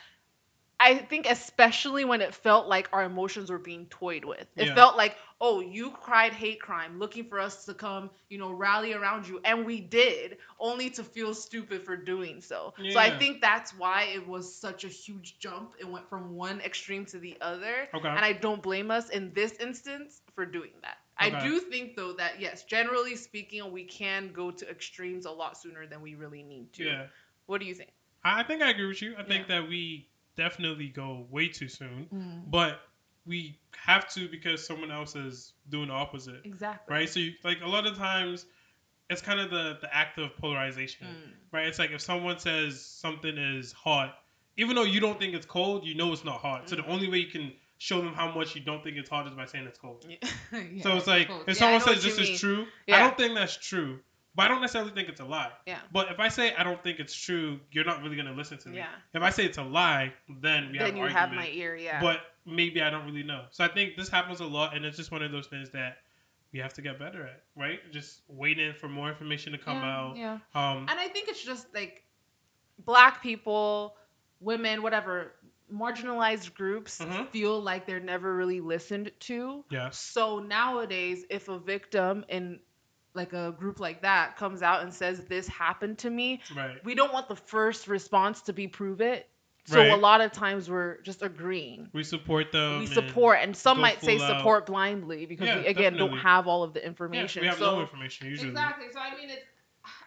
[SPEAKER 2] I think especially when it felt like our emotions were being toyed with. It
[SPEAKER 3] Yeah.
[SPEAKER 2] felt like, oh, you cried hate crime, looking for us to come, you know, rally around you, and we did, only to feel stupid for doing so. So I think that's why it was such a huge jump. It went from one extreme to the other,
[SPEAKER 3] Okay.
[SPEAKER 2] and I don't blame us in this instance for doing that. I do think though that yes, generally speaking, we can go to extremes a lot sooner than we really need to.
[SPEAKER 3] yeah.
[SPEAKER 2] What do you think?
[SPEAKER 3] I I think I agree with you. I think that we definitely go way too soon,
[SPEAKER 2] Mm.
[SPEAKER 3] but we have to because someone else is doing the opposite,
[SPEAKER 2] Exactly.
[SPEAKER 3] right? So, you, like a lot of times, it's kind of the the act of polarization,
[SPEAKER 2] Mm.
[SPEAKER 3] right? It's like if someone says something is hot, even though you don't think it's cold, you know it's not hot. So the
[SPEAKER 2] Mhm.
[SPEAKER 3] only way you can show them how much you don't think it's hot is by saying it's cold.
[SPEAKER 2] Yeah.
[SPEAKER 3] so it's like
[SPEAKER 2] Close.
[SPEAKER 3] if
[SPEAKER 2] Yeah,
[SPEAKER 3] someone says this is true, I don't think that's true. But I don't necessarily think it's a lie.
[SPEAKER 2] Yeah.
[SPEAKER 3] But if I say I don't think it's true, you're not really gonna listen to me.
[SPEAKER 2] Yeah.
[SPEAKER 3] If I say it's a lie, then we have
[SPEAKER 2] then
[SPEAKER 3] an
[SPEAKER 2] you
[SPEAKER 3] argument.
[SPEAKER 2] have my ear, yeah.
[SPEAKER 3] But maybe I don't really know. So I think this happens a lot, and it's just one of those things that we have to get better at, right? Just waiting for more information to come
[SPEAKER 2] yeah,
[SPEAKER 3] out.
[SPEAKER 2] Yeah.
[SPEAKER 3] Um,
[SPEAKER 2] And I think it's just like black people, women, whatever, marginalized groups
[SPEAKER 3] Mhm.
[SPEAKER 2] feel like they're never really listened to.
[SPEAKER 3] yes.
[SPEAKER 2] So nowadays, if a victim in like a group like that comes out and says this happened to me,
[SPEAKER 3] Right.
[SPEAKER 2] we don't want the first response to be prove it. So
[SPEAKER 3] Right.
[SPEAKER 2] a lot of times we're just agreeing.
[SPEAKER 3] We support them.
[SPEAKER 2] we support, and some might say
[SPEAKER 3] full out.
[SPEAKER 2] support blindly because
[SPEAKER 3] Yeah,
[SPEAKER 2] we again don't have all of the
[SPEAKER 3] Yeah,
[SPEAKER 2] information.
[SPEAKER 3] we have
[SPEAKER 2] so
[SPEAKER 3] no information usually.
[SPEAKER 2] exactly. So I mean, it's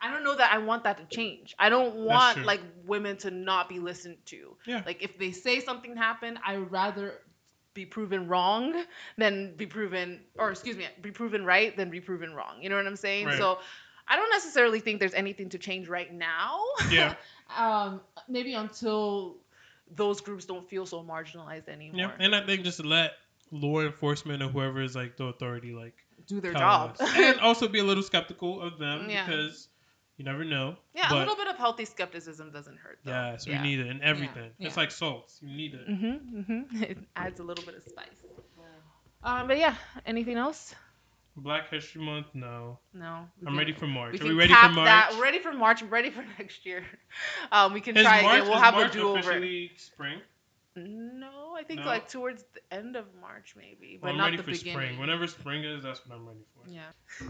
[SPEAKER 2] I don't know that I want that to change. I don't want like women to not be listened to.
[SPEAKER 3] Yeah.
[SPEAKER 2] Like if they say something happened, I rather be proven wrong than be proven, or excuse me, be proven right than be proven wrong. You know what I'm saying?
[SPEAKER 3] Right.
[SPEAKER 2] So I don't necessarily think there's anything to change right now.
[SPEAKER 3] Yeah.
[SPEAKER 2] um, maybe until those groups don't feel so marginalized anymore.
[SPEAKER 3] Yeah. And I think just let law enforcement or whoever is like the authority like
[SPEAKER 2] Do their job.
[SPEAKER 3] and also be a little skeptical of them
[SPEAKER 2] Yeah.
[SPEAKER 3] because you never know.
[SPEAKER 2] yeah,
[SPEAKER 3] but
[SPEAKER 2] a little bit of healthy skepticism doesn't hurt. Though.
[SPEAKER 3] Yes, we
[SPEAKER 2] yeah.
[SPEAKER 3] need it in everything.
[SPEAKER 2] yeah.
[SPEAKER 3] It's like salt. You need it.
[SPEAKER 2] Mm-hmm, mm-hmm. It adds a little bit of spice. Um, but yeah, anything else?
[SPEAKER 3] Black History Month, no.
[SPEAKER 2] No.
[SPEAKER 3] I'm ready for March.
[SPEAKER 2] We
[SPEAKER 3] Are we ready for March?
[SPEAKER 2] that. We're ready for March. I'm ready for next year. Um, we can
[SPEAKER 3] Is
[SPEAKER 2] try
[SPEAKER 3] March,
[SPEAKER 2] again. We'll have
[SPEAKER 3] March
[SPEAKER 2] a do over.
[SPEAKER 3] officially spring?
[SPEAKER 2] No, I think
[SPEAKER 3] No?
[SPEAKER 2] like towards the end of March maybe, but
[SPEAKER 3] Well, I'm
[SPEAKER 2] not
[SPEAKER 3] ready
[SPEAKER 2] the
[SPEAKER 3] for
[SPEAKER 2] beginning.
[SPEAKER 3] spring. Whenever spring is, that's what I'm ready for.
[SPEAKER 2] Yeah.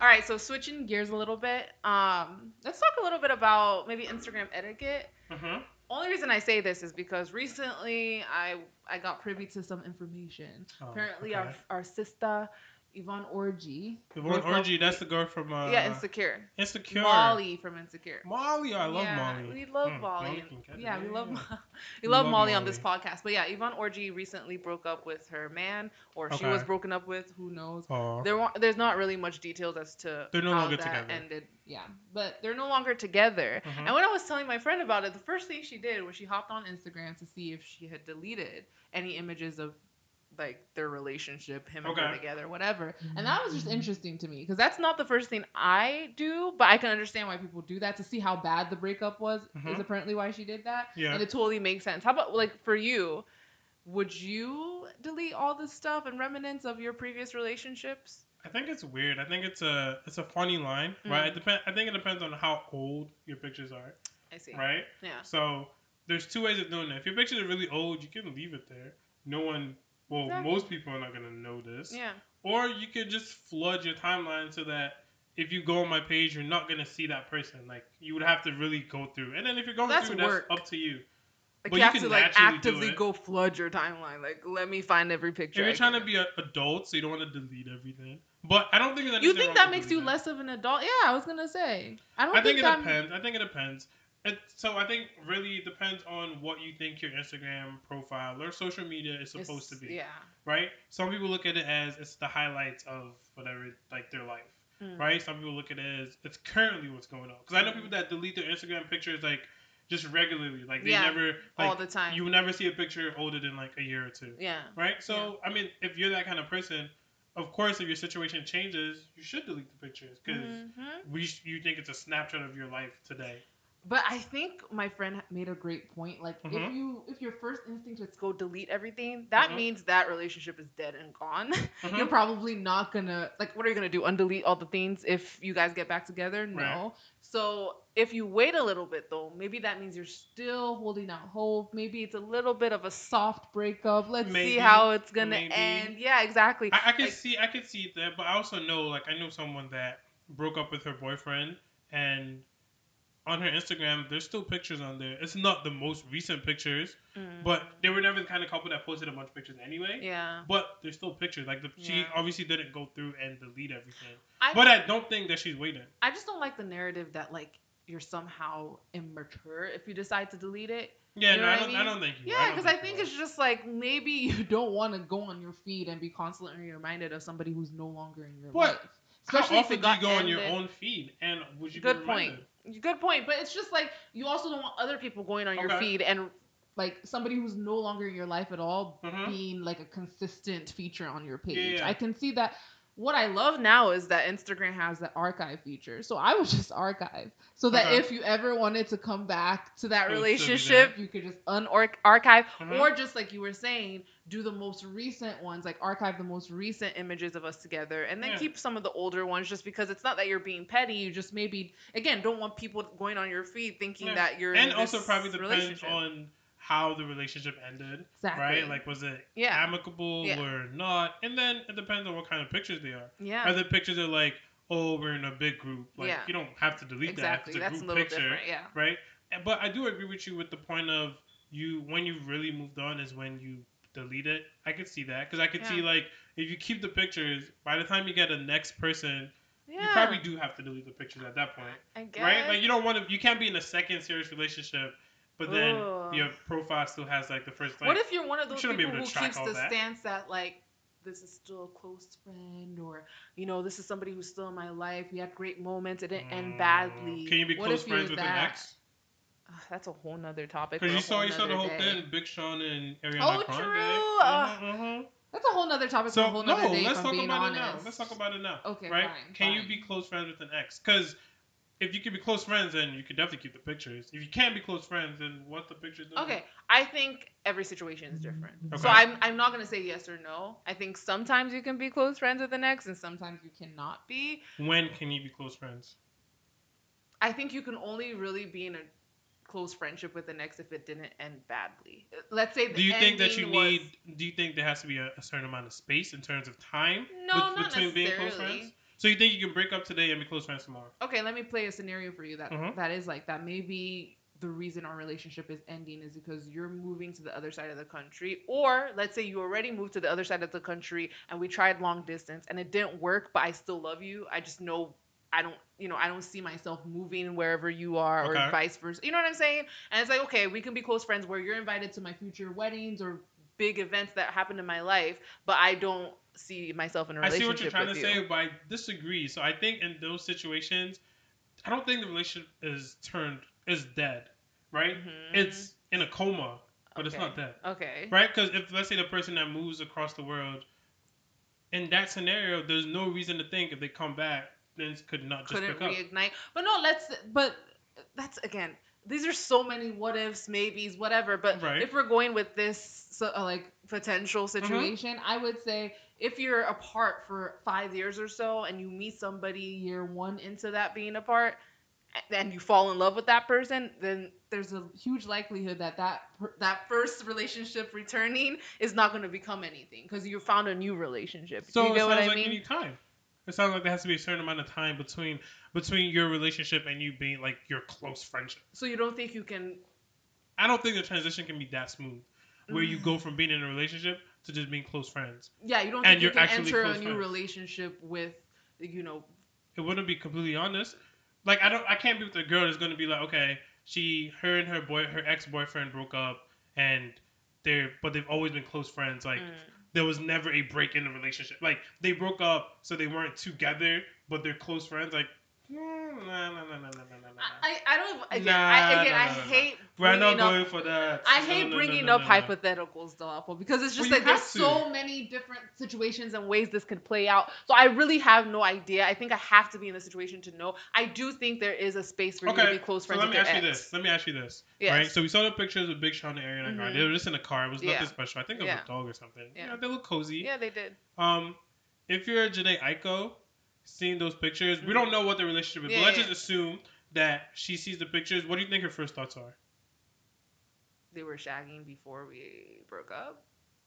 [SPEAKER 2] All right, so switching gears a little bit. Um, let's talk a little bit about maybe Instagram etiquette.
[SPEAKER 3] Uh-huh.
[SPEAKER 2] Only reason I say this is because recently I I got privy to some information.
[SPEAKER 3] Oh,
[SPEAKER 2] Apparently,
[SPEAKER 3] okay.
[SPEAKER 2] our our sister Yvonne Orji.
[SPEAKER 3] Yvonne
[SPEAKER 2] broke
[SPEAKER 3] Orji, that's the girl from uh,
[SPEAKER 2] yeah, Insecure.
[SPEAKER 3] Insecure.
[SPEAKER 2] Molly from Insecure.
[SPEAKER 3] Molly, I love
[SPEAKER 2] yeah,
[SPEAKER 3] Molly.
[SPEAKER 2] We love
[SPEAKER 3] Mm,
[SPEAKER 2] Molly.
[SPEAKER 3] can
[SPEAKER 2] yeah, we love we
[SPEAKER 3] We
[SPEAKER 2] love
[SPEAKER 3] love
[SPEAKER 2] Molly on this podcast. But yeah, Yvonne Orji recently broke up with her man, or she was broken up with. Who knows?
[SPEAKER 3] Aw.
[SPEAKER 2] There, there's not really much details as to
[SPEAKER 3] They're no
[SPEAKER 2] how
[SPEAKER 3] longer
[SPEAKER 2] that
[SPEAKER 3] together.
[SPEAKER 2] ended. Yeah, but they're no longer together.
[SPEAKER 3] Mhm.
[SPEAKER 2] And when I was telling my friend about it, the first thing she did was she hopped on Instagram to see if she had deleted any images of like their relationship, him and her together, whatever. And that was just interesting to me because that's not the first thing I do, but I can understand why people do that to see how bad the breakup was. Is
[SPEAKER 3] Mhm.
[SPEAKER 2] apparently why she did that,
[SPEAKER 3] Yeah.
[SPEAKER 2] and it totally makes sense. How about like for you? Would you delete all the stuff and remnants of your previous relationships?
[SPEAKER 3] I think it's weird. I think it's a it's a funny line, right?
[SPEAKER 2] Mm.
[SPEAKER 3] It depend. I think it depends on how old your pictures are,
[SPEAKER 2] I see.
[SPEAKER 3] right?
[SPEAKER 2] Yeah.
[SPEAKER 3] So there's two ways of doing that. If your pictures are really old, you can leave it there. No one, well,
[SPEAKER 2] Exactly.
[SPEAKER 3] most people are not gonna know this.
[SPEAKER 2] Yeah.
[SPEAKER 3] Or you could just flood your timeline so that if you go on my page, you're not gonna see that person. Like you would have to really go through. And then if you're going
[SPEAKER 2] That's
[SPEAKER 3] through,
[SPEAKER 2] work.
[SPEAKER 3] that's up to you.
[SPEAKER 2] Like
[SPEAKER 3] But
[SPEAKER 2] you
[SPEAKER 3] you
[SPEAKER 2] have
[SPEAKER 3] can
[SPEAKER 2] to like actively go flood your timeline. Like let me find every picture.
[SPEAKER 3] If you're
[SPEAKER 2] I
[SPEAKER 3] trying to be an adult, so you don't want to delete everything. But I don't think that
[SPEAKER 2] You think that makes you less of an adult? Yeah, I was gonna say. I don't think
[SPEAKER 3] I think, it
[SPEAKER 2] that.
[SPEAKER 3] depends. I think it depends. It, so I think really it depends on what you think your Instagram profile or social media is
[SPEAKER 2] it's-
[SPEAKER 3] supposed to be,
[SPEAKER 2] Yeah.
[SPEAKER 3] right? Some people look at it as it's the highlights of whatever like their life,
[SPEAKER 2] Mm.
[SPEAKER 3] right? Some people look at it as it's currently what's going on. Because I know people that delete their Instagram pictures like just regularly, like they
[SPEAKER 2] Yeah,
[SPEAKER 3] never
[SPEAKER 2] All the time.
[SPEAKER 3] you will never see a picture older than like a year or two,
[SPEAKER 2] yeah.
[SPEAKER 3] right? So I mean, if you're that kind of person, of course, if your situation changes, you should delete the pictures because
[SPEAKER 2] Mhm.
[SPEAKER 3] we sh- you think it's a snapshot of your life today.
[SPEAKER 2] But I think my friend made a great point. Like
[SPEAKER 3] Mhm.
[SPEAKER 2] if you if your first instinct is go delete everything, that
[SPEAKER 3] Mhm.
[SPEAKER 2] means that relationship is dead and gone.
[SPEAKER 3] Mhm.
[SPEAKER 2] You're probably not gonna like what are you gonna do? Undelete all the things if you guys get back together? No.
[SPEAKER 3] Right.
[SPEAKER 2] So if you wait a little bit though, maybe that means you're still holding out hope. Maybe it's a little bit of a soft breakup. Let's
[SPEAKER 3] Maybe,
[SPEAKER 2] see how it's gonna
[SPEAKER 3] maybe.
[SPEAKER 2] end. Yeah, exactly.
[SPEAKER 3] I, I can
[SPEAKER 2] Like-
[SPEAKER 3] see I can see that, but I also know like I know someone that broke up with her boyfriend and on her Instagram there's still pictures on there. It's not the most recent pictures,
[SPEAKER 2] Mm.
[SPEAKER 3] but they were never the kind of couple that posted a bunch of pictures anyway.
[SPEAKER 2] yeah.
[SPEAKER 3] But there's still pictures. Like the, she
[SPEAKER 2] Yeah.
[SPEAKER 3] obviously didn't go through and delete everything.
[SPEAKER 2] I
[SPEAKER 3] But I don't think that she's waiting.
[SPEAKER 2] I just don't like the narrative that like you're somehow immature if you decide to delete it.
[SPEAKER 3] Yeah,
[SPEAKER 2] You know
[SPEAKER 3] no, I don't. I
[SPEAKER 2] mean?
[SPEAKER 3] don't think you.
[SPEAKER 2] Yeah, because I
[SPEAKER 3] you
[SPEAKER 2] think it's just like maybe you don't want to go on your feed and be constantly reminded of somebody who's no longer in your
[SPEAKER 3] What?
[SPEAKER 2] life.
[SPEAKER 3] How
[SPEAKER 2] Especially if
[SPEAKER 3] often
[SPEAKER 2] it
[SPEAKER 3] do you go on your own feed and would you?
[SPEAKER 2] Good point.
[SPEAKER 3] reminded?
[SPEAKER 2] Good point. But it's just like you also don't want other people going on your feed and like somebody who's no longer in your life at all
[SPEAKER 3] Mhm.
[SPEAKER 2] being like a consistent feature on your page.
[SPEAKER 3] Yeah, yeah.
[SPEAKER 2] I can see that. What I love now is that Instagram has the archive feature. So I would just archive so that
[SPEAKER 3] Okay.
[SPEAKER 2] if you ever wanted to come back to that
[SPEAKER 3] It would still be
[SPEAKER 2] relationship, you could just unarchive
[SPEAKER 3] Mhm.
[SPEAKER 2] or just like you were saying, do the most recent ones, like archive the most recent images of us together and then
[SPEAKER 3] Yeah.
[SPEAKER 2] keep some of the older ones just because it's not that you're being petty, you just maybe again don't want people going on your feed thinking
[SPEAKER 3] Yeah.
[SPEAKER 2] that you're
[SPEAKER 3] and also probably depends
[SPEAKER 2] relationship.
[SPEAKER 3] on how the relationship ended,
[SPEAKER 2] Exactly.
[SPEAKER 3] right? Like, was it
[SPEAKER 2] Yeah.
[SPEAKER 3] amicable
[SPEAKER 2] Yeah.
[SPEAKER 3] or not? And then it depends on what kind of pictures they are.
[SPEAKER 2] yeah.
[SPEAKER 3] Are the pictures are like, oh, we're in a big group? Like,
[SPEAKER 2] Yeah.
[SPEAKER 3] you don't have to delete
[SPEAKER 2] exactly.
[SPEAKER 3] that. If
[SPEAKER 2] That's a little
[SPEAKER 3] group picture,
[SPEAKER 2] different. Yeah.
[SPEAKER 3] right? But I do agree with you with the point of you when you really moved on is when you delete it. I could see that because I could see like if you keep the pictures, by the time you get a next person,
[SPEAKER 2] Yeah.
[SPEAKER 3] you probably do have to delete the pictures at that point,
[SPEAKER 2] I guess.
[SPEAKER 3] right? Like you don't want to, you can't be in a second serious relationship, but then
[SPEAKER 2] Ugh.
[SPEAKER 3] your profile still has like the first like.
[SPEAKER 2] what if you're one of those people who keeps the
[SPEAKER 3] that.
[SPEAKER 2] stance that like this is still a close friend or you know this is somebody who's still in my life we had great moments it didn't end
[SPEAKER 3] Mm,
[SPEAKER 2] badly
[SPEAKER 3] Can you be
[SPEAKER 2] What
[SPEAKER 3] close friends with an ex?
[SPEAKER 2] That's a whole nother topic
[SPEAKER 3] Because you saw you saw the whole
[SPEAKER 2] day.
[SPEAKER 3] thing, Big Sean and Ariana
[SPEAKER 2] Oh,
[SPEAKER 3] Grande.
[SPEAKER 2] true. Ugh.
[SPEAKER 3] mhm.
[SPEAKER 2] that's a whole nother topic for a
[SPEAKER 3] So
[SPEAKER 2] whole
[SPEAKER 3] no,
[SPEAKER 2] nother day
[SPEAKER 3] let's talk about
[SPEAKER 2] honest
[SPEAKER 3] it now. Let's talk about it now.
[SPEAKER 2] Okay,
[SPEAKER 3] right?
[SPEAKER 2] fine,
[SPEAKER 3] Can you be close friends with an ex? Because if you can be close friends, then you can definitely keep the pictures. If you can't be close friends, then what's the picture doing?
[SPEAKER 2] Okay, I think every situation is different.
[SPEAKER 3] Okay.
[SPEAKER 2] So I'm I'm not gonna say yes or no. I think sometimes you can be close friends with an ex, and sometimes you cannot be.
[SPEAKER 3] When can you be close friends?
[SPEAKER 2] I think you can only really be in a close friendship with an ex if it didn't end badly. Let's say the
[SPEAKER 3] Do you think that you
[SPEAKER 2] was-
[SPEAKER 3] need? Do you think there has to be a, a certain amount of space in terms of time
[SPEAKER 2] No,
[SPEAKER 3] bet-
[SPEAKER 2] not
[SPEAKER 3] between being close
[SPEAKER 2] necessarily.
[SPEAKER 3] friends? So you think you can break up today and be close friends tomorrow?
[SPEAKER 2] Okay, let me play a scenario for you that
[SPEAKER 3] Mhm.
[SPEAKER 2] that is like that. Maybe the reason our relationship is ending is because you're moving to the other side of the country, or let's say you already moved to the other side of the country and we tried long distance and it didn't work, but I still love you. I just know I don't, you know, I don't see myself moving wherever you are,
[SPEAKER 3] Okay.
[SPEAKER 2] or vice versa. You know what I'm saying? And it's like, okay, we can be close friends where you're invited to my future weddings or big events that happen in my life, but I don't see myself in a
[SPEAKER 3] I see
[SPEAKER 2] relationship
[SPEAKER 3] what you're trying to
[SPEAKER 2] with
[SPEAKER 3] say, but I disagree. So I think in those situations, I don't think the relationship is turned is dead, right?
[SPEAKER 2] Mhm.
[SPEAKER 3] It's in a coma, but it's not dead.
[SPEAKER 2] okay.
[SPEAKER 3] Right? Because if let's say the person that moves across the world, in that scenario, there's no reason to think if they come back, things could not just
[SPEAKER 2] couldn't
[SPEAKER 3] pick up.
[SPEAKER 2] reignite. But no, let's. But that's again. These are so many what ifs, maybes, whatever. But
[SPEAKER 3] Right.
[SPEAKER 2] if we're going with this so, uh, like potential situation, I would say if you're apart for five years or so and you meet somebody year one into that being apart, and you fall in love with that person, then there's a huge likelihood that that that first relationship returning is not going to become anything because you found a new relationship.
[SPEAKER 3] So
[SPEAKER 2] you get what I
[SPEAKER 3] like
[SPEAKER 2] mean?
[SPEAKER 3] need time. It sounds like there has to be a certain amount of time between between your relationship and you being like your close friendship.
[SPEAKER 2] so you don't think you can
[SPEAKER 3] I don't think the transition can be that smooth, where you go from being in a relationship to just being close friends.
[SPEAKER 2] Yeah, you don't
[SPEAKER 3] And
[SPEAKER 2] think you can enter a new
[SPEAKER 3] friends.
[SPEAKER 2] relationship with, you know,
[SPEAKER 3] It wouldn't be completely honest. Like I don't, I can't be with a girl that's gonna be like, okay, she, her and her boy, her ex boyfriend broke up, and they're, but they've always been close friends. Like
[SPEAKER 2] mm,
[SPEAKER 3] there was never a break in the relationship. Like they broke up, so they weren't together, but they're close friends. Like Mm, nah, nah, nah, nah, nah, nah.
[SPEAKER 2] I, I don't again. I, again,
[SPEAKER 3] nah, nah,
[SPEAKER 2] hate.
[SPEAKER 3] We're not going for that.
[SPEAKER 2] I hate
[SPEAKER 3] no, no,
[SPEAKER 2] bringing
[SPEAKER 3] no,
[SPEAKER 2] up hypotheticals, though, Apple, because it's just
[SPEAKER 3] well,
[SPEAKER 2] like there's
[SPEAKER 3] to.
[SPEAKER 2] so many different situations and ways this could play out. So I really have no idea. I think I have to be in the situation to know. I do think there is a space for okay. you to be close friends.
[SPEAKER 3] So
[SPEAKER 2] let
[SPEAKER 3] me ask
[SPEAKER 2] ex.
[SPEAKER 3] you this. Let me ask you this.
[SPEAKER 2] Yes.
[SPEAKER 3] Right. So we saw the pictures with Big Sean and Ariana Grande.
[SPEAKER 2] Mm-hmm.
[SPEAKER 3] They were just in a car. It was nothing yeah. special. I think it was
[SPEAKER 2] yeah.
[SPEAKER 3] a dog or something.
[SPEAKER 2] Yeah.
[SPEAKER 3] yeah. They look cozy.
[SPEAKER 2] Yeah, they did.
[SPEAKER 3] Um, if you're Jhené Aiko seeing those pictures, we
[SPEAKER 2] Mhm.
[SPEAKER 3] don't know what the relationship is,
[SPEAKER 2] Yeah,
[SPEAKER 3] but let's
[SPEAKER 2] yeah.
[SPEAKER 3] just assume that she sees the pictures. What do you think her first thoughts are?
[SPEAKER 2] They were shagging before we broke up.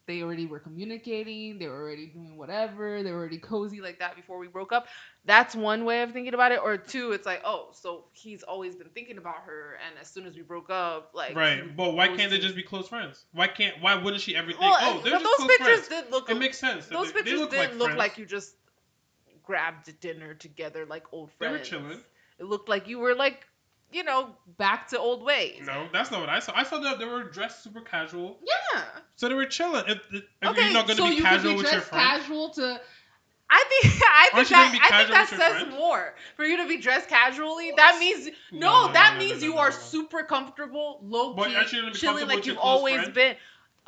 [SPEAKER 4] They already were communicating. They were already doing whatever. They were already
[SPEAKER 2] Cozy like that before we broke up. That's one way of thinking about it. Or two, it's like, oh, so he's always been thinking about her, and as soon as we broke up, like
[SPEAKER 3] right. But why can't they just be close friends? Why can't? Why wouldn't she ever think?
[SPEAKER 2] Well,
[SPEAKER 3] oh, they're just
[SPEAKER 2] those
[SPEAKER 3] close
[SPEAKER 2] pictures
[SPEAKER 3] friends.
[SPEAKER 2] did look.
[SPEAKER 3] It makes sense.
[SPEAKER 2] those
[SPEAKER 3] they, they
[SPEAKER 2] pictures
[SPEAKER 3] look
[SPEAKER 2] did
[SPEAKER 3] like
[SPEAKER 2] look
[SPEAKER 3] friends.
[SPEAKER 2] like you just grabbed dinner together like old friends.
[SPEAKER 3] They were chilling.
[SPEAKER 2] It looked like you were like, you know, back to old ways.
[SPEAKER 3] No, that's not what I saw. I saw that they were dressed super casual,
[SPEAKER 2] Yeah.
[SPEAKER 3] so they were chilling. If, if
[SPEAKER 2] Okay,
[SPEAKER 3] you're not going to
[SPEAKER 4] so
[SPEAKER 3] be
[SPEAKER 4] you
[SPEAKER 3] casual
[SPEAKER 4] be
[SPEAKER 3] with your
[SPEAKER 4] casual to.
[SPEAKER 2] I think I think that I think that says
[SPEAKER 3] friends?
[SPEAKER 2] more for you to be dressed casually. That means no,
[SPEAKER 3] No, no,
[SPEAKER 2] that
[SPEAKER 3] no,
[SPEAKER 2] means you are super comfortable, low key,
[SPEAKER 3] aren't you gonna be
[SPEAKER 2] chilling like you've always
[SPEAKER 3] friend?
[SPEAKER 2] been.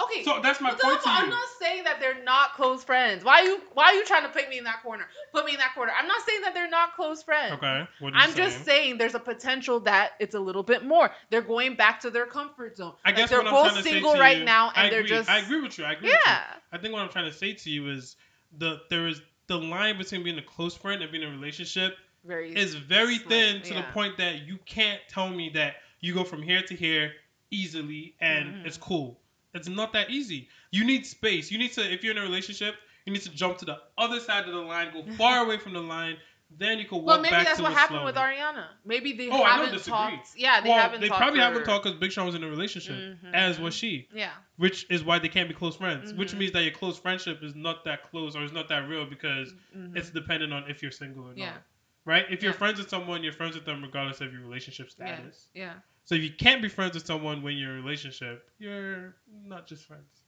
[SPEAKER 2] Okay,
[SPEAKER 3] So that's my point to you.
[SPEAKER 2] I'm not saying that they're not close friends. Why are you why are you trying to put me in that corner? Put me in that corner. I'm not saying that they're not close friends.
[SPEAKER 3] Okay. What are you
[SPEAKER 2] I'm just saying there's a potential that it's a little bit more. They're going back to their comfort zone.
[SPEAKER 3] I
[SPEAKER 2] Like,
[SPEAKER 3] guess
[SPEAKER 2] they're
[SPEAKER 3] what I'm
[SPEAKER 2] both
[SPEAKER 3] trying to say
[SPEAKER 2] single
[SPEAKER 3] to
[SPEAKER 2] right
[SPEAKER 3] you-
[SPEAKER 2] now, and
[SPEAKER 3] I
[SPEAKER 2] they're
[SPEAKER 3] agree.
[SPEAKER 2] just
[SPEAKER 3] I agree with you. I agree with you.
[SPEAKER 2] yeah.
[SPEAKER 3] I think what I'm trying to say to you is the there is the line between being a close friend and being in a relationship
[SPEAKER 2] Very
[SPEAKER 3] is very
[SPEAKER 2] slim,
[SPEAKER 3] thin to the point that you can't tell me that you go from here to here easily and
[SPEAKER 2] Mhm.
[SPEAKER 3] it's cool. It's not that easy. You need space. You need to if you're in a relationship, you need to jump to the other side of the line, go far away from the line, then you can walk out of the street.
[SPEAKER 2] Well, maybe
[SPEAKER 3] back
[SPEAKER 2] that's
[SPEAKER 3] to
[SPEAKER 2] what happened with. Ariana. Maybe they
[SPEAKER 3] Oh,
[SPEAKER 2] haven't talked. Yeah, they
[SPEAKER 3] well,
[SPEAKER 2] haven't.
[SPEAKER 3] they
[SPEAKER 2] talked
[SPEAKER 3] probably
[SPEAKER 2] for-
[SPEAKER 3] haven't talked because Big Sean was in a relationship,
[SPEAKER 2] Mhm.
[SPEAKER 3] as was she,
[SPEAKER 2] Yeah.
[SPEAKER 3] which is why they can't be close friends. Which
[SPEAKER 2] Mhm.
[SPEAKER 3] means that your close friendship is not that close or is not that real because
[SPEAKER 2] Mhm.
[SPEAKER 3] it's dependent on if you're single or
[SPEAKER 2] Yeah.
[SPEAKER 3] not. Right? If you're
[SPEAKER 2] Yeah.
[SPEAKER 3] friends with someone, you're friends with them regardless of your relationship
[SPEAKER 2] yeah.
[SPEAKER 3] status.
[SPEAKER 2] Yeah.
[SPEAKER 3] So if you can't be friends with someone when you're in a relationship, you're not just friends.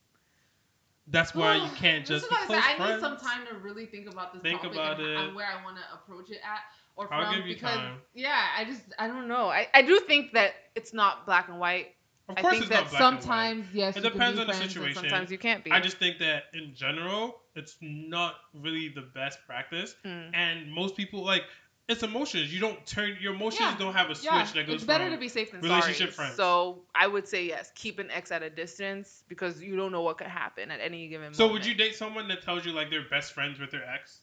[SPEAKER 3] That's why you can't just be
[SPEAKER 4] I said. I need some time to really think about this
[SPEAKER 3] Think
[SPEAKER 4] topic
[SPEAKER 3] about
[SPEAKER 4] and,
[SPEAKER 3] it.
[SPEAKER 4] where I want to approach it at or
[SPEAKER 3] I'll
[SPEAKER 4] from
[SPEAKER 3] give you
[SPEAKER 4] because
[SPEAKER 3] time.
[SPEAKER 4] yeah, I just
[SPEAKER 2] I don't know. I, I do think that it's not black and white.
[SPEAKER 3] Of
[SPEAKER 2] I
[SPEAKER 3] course,
[SPEAKER 2] think
[SPEAKER 3] it's
[SPEAKER 2] that
[SPEAKER 3] not black and white.
[SPEAKER 4] sometimes yes,
[SPEAKER 3] It
[SPEAKER 4] you can
[SPEAKER 3] depends
[SPEAKER 4] be
[SPEAKER 3] on the situation.
[SPEAKER 2] Sometimes you can't be.
[SPEAKER 3] I just think that in general, it's not really the best practice.
[SPEAKER 2] Mm.
[SPEAKER 3] And most people like it's emotions. You don't turn your emotions
[SPEAKER 4] Yeah.
[SPEAKER 3] don't have a switch
[SPEAKER 4] Yeah,
[SPEAKER 3] that goes
[SPEAKER 2] It's better to be safe than
[SPEAKER 3] relationship
[SPEAKER 2] sorry.
[SPEAKER 3] friends.
[SPEAKER 2] So I would say yes, keep an ex at a distance because you don't know what could happen at any given moment.
[SPEAKER 3] So would you date someone that tells you like they're best friends with their ex?